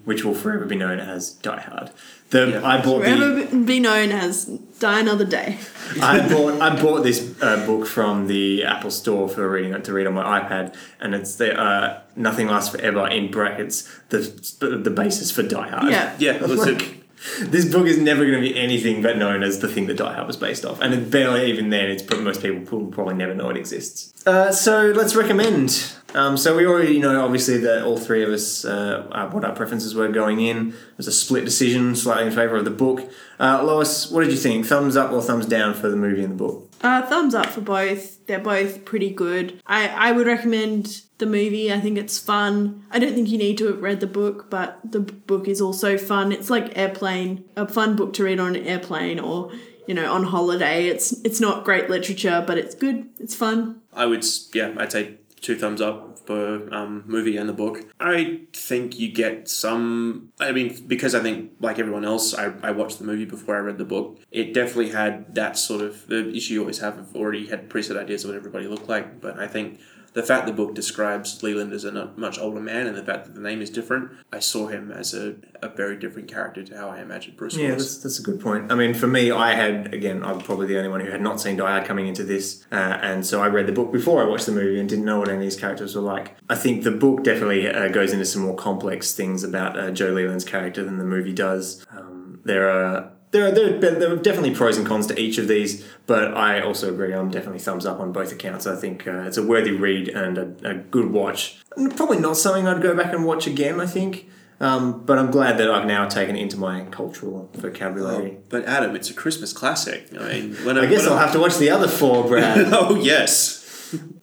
which will forever be known as Die Hard. The Yeah. I bought the Forever be known as Die Another Day. I bought I bought this uh, book from the Apple Store for reading to read on my iPad, and it's the uh, Nothing Lasts Forever in brackets the the basis for Die Hard. Yeah. Yeah, it. This book is never going to be anything but known as the thing that Die Hard was based off, and it barely even then. It's most people will probably never know it exists. Uh, so let's recommend. Um, so we already know, obviously, that all three of us uh, uh, what our preferences were going in. It was a split decision, slightly in favour of the book. Uh, Lois, what did you think? Thumbs up or thumbs down for the movie and the book? Uh, thumbs up for both. They're both pretty good. I, I would recommend the movie. I think it's fun. I don't think you need to have read the book, but the book is also fun. It's like airplane, a fun book to read on an airplane or you know on holiday. It's it's not great literature, but it's good. It's fun. I would, yeah, I'd say two thumbs up for um, movie and the book. I think you get some. I mean, because I think like everyone else, I, I watched the movie before I read the book. It definitely had that sort of the issue you always have of already had preset ideas of what everybody looked like. But I think the fact the book describes Leland as a much older man, and the fact that the name is different, I saw him as a, a very different character to how I imagined Bruce Yeah, was. that's, that's a good point. I mean, for me, I had, again, I'm probably the only one who had not seen Die Hard coming into this. Uh, and so I read the book before I watched the movie and didn't know what any of these characters were like. I think the book definitely uh, goes into some more complex things about uh, Joe Leland's character than the movie does. Um, there are. There are, there, are, there are definitely pros and cons to each of these, but I also agree. I'm definitely thumbs up on both accounts. I think uh, it's a worthy read and a, a good watch. Probably not something I'd go back and watch again. I think, um, but I'm glad that I've now taken it into my cultural vocabulary. But Adam, it's a Christmas classic. I mean, when I guess I'll have to watch the other four, Brad. Oh yes.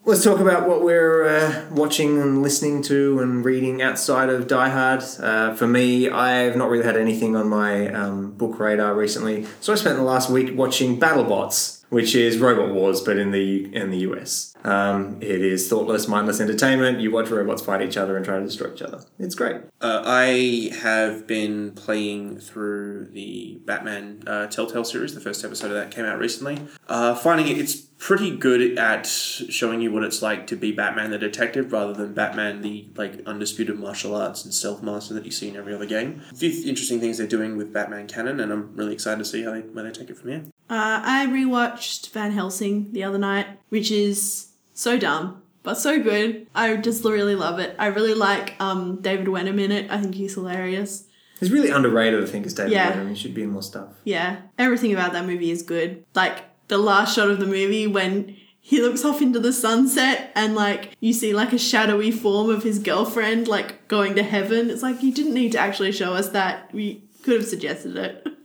Let's talk about what we're uh, watching and listening to and reading outside of Die Hard. Uh, for me, I've not really had anything on my um, book radar recently, so I spent the last week watching BattleBots, which is Robot Wars, but in the in the US. Um, it is thoughtless, mindless entertainment. You watch robots fight each other and try to destroy each other. It's great. Uh, I have been playing through the Batman uh, Telltale series. The first episode of that came out recently. Uh, finding it, it's pretty good at showing you what it's like to be Batman the detective rather than Batman the like undisputed martial arts and stealth master that you see in every other game. A few interesting things they're doing with Batman canon, and I'm really excited to see how they where they take it from here. Uh, I rewatched Van Helsing the other night, which is so dumb but so good. I just really love it. I really like um, David Wenham in it. I think he's hilarious. He's really underrated, I think, as David Yeah. Wenham. He should be in more stuff. Yeah, everything about that movie is good. Like the last shot of the movie when he looks off into the sunset and like you see like a shadowy form of his girlfriend like going to heaven. It's like you didn't need to actually show us that. We could have suggested it.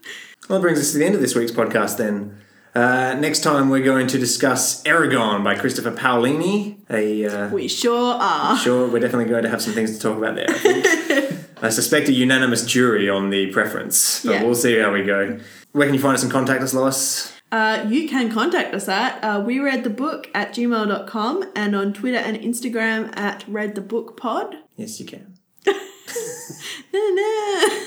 Well, that brings us to the end of this week's podcast then. Uh, next time we're going to discuss Eragon by Christopher Paolini. A uh, We sure are. sure we're definitely going to have some things to talk about there. I. I suspect a unanimous jury on the preference, but Yeah. we'll see how we go. Where can you find us and contact us, Lois? Uh, you can contact us at uh, we read the book at gmail.com and on Twitter and Instagram at read the book pod. Yes, you can. Na-na.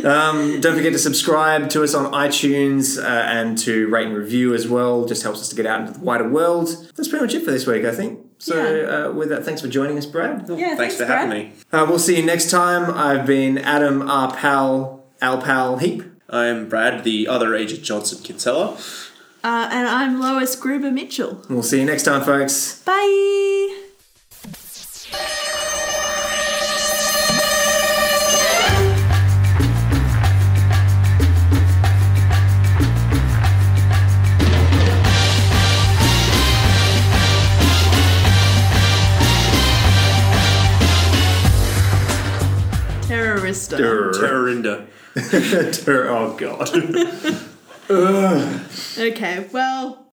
Um, don't forget to subscribe to us on iTunes uh, and to rate and review as well. Just helps us to get out into the wider world. That's pretty much it for this week, I think. So, uh, with that, thanks for joining us, Brad. Yeah, thanks, thanks, for Brad. having me. Uh, we'll see you next time. I've been Adam R. Pal, Al Pal Heap. I am Brad, the other Agent Johnson Kinsella. Uh, and I'm Lois Gruber Mitchell. We'll see you next time, folks. Bye. Terrorista. Durr. Terrorinda. Durr. Oh, God. Okay, well,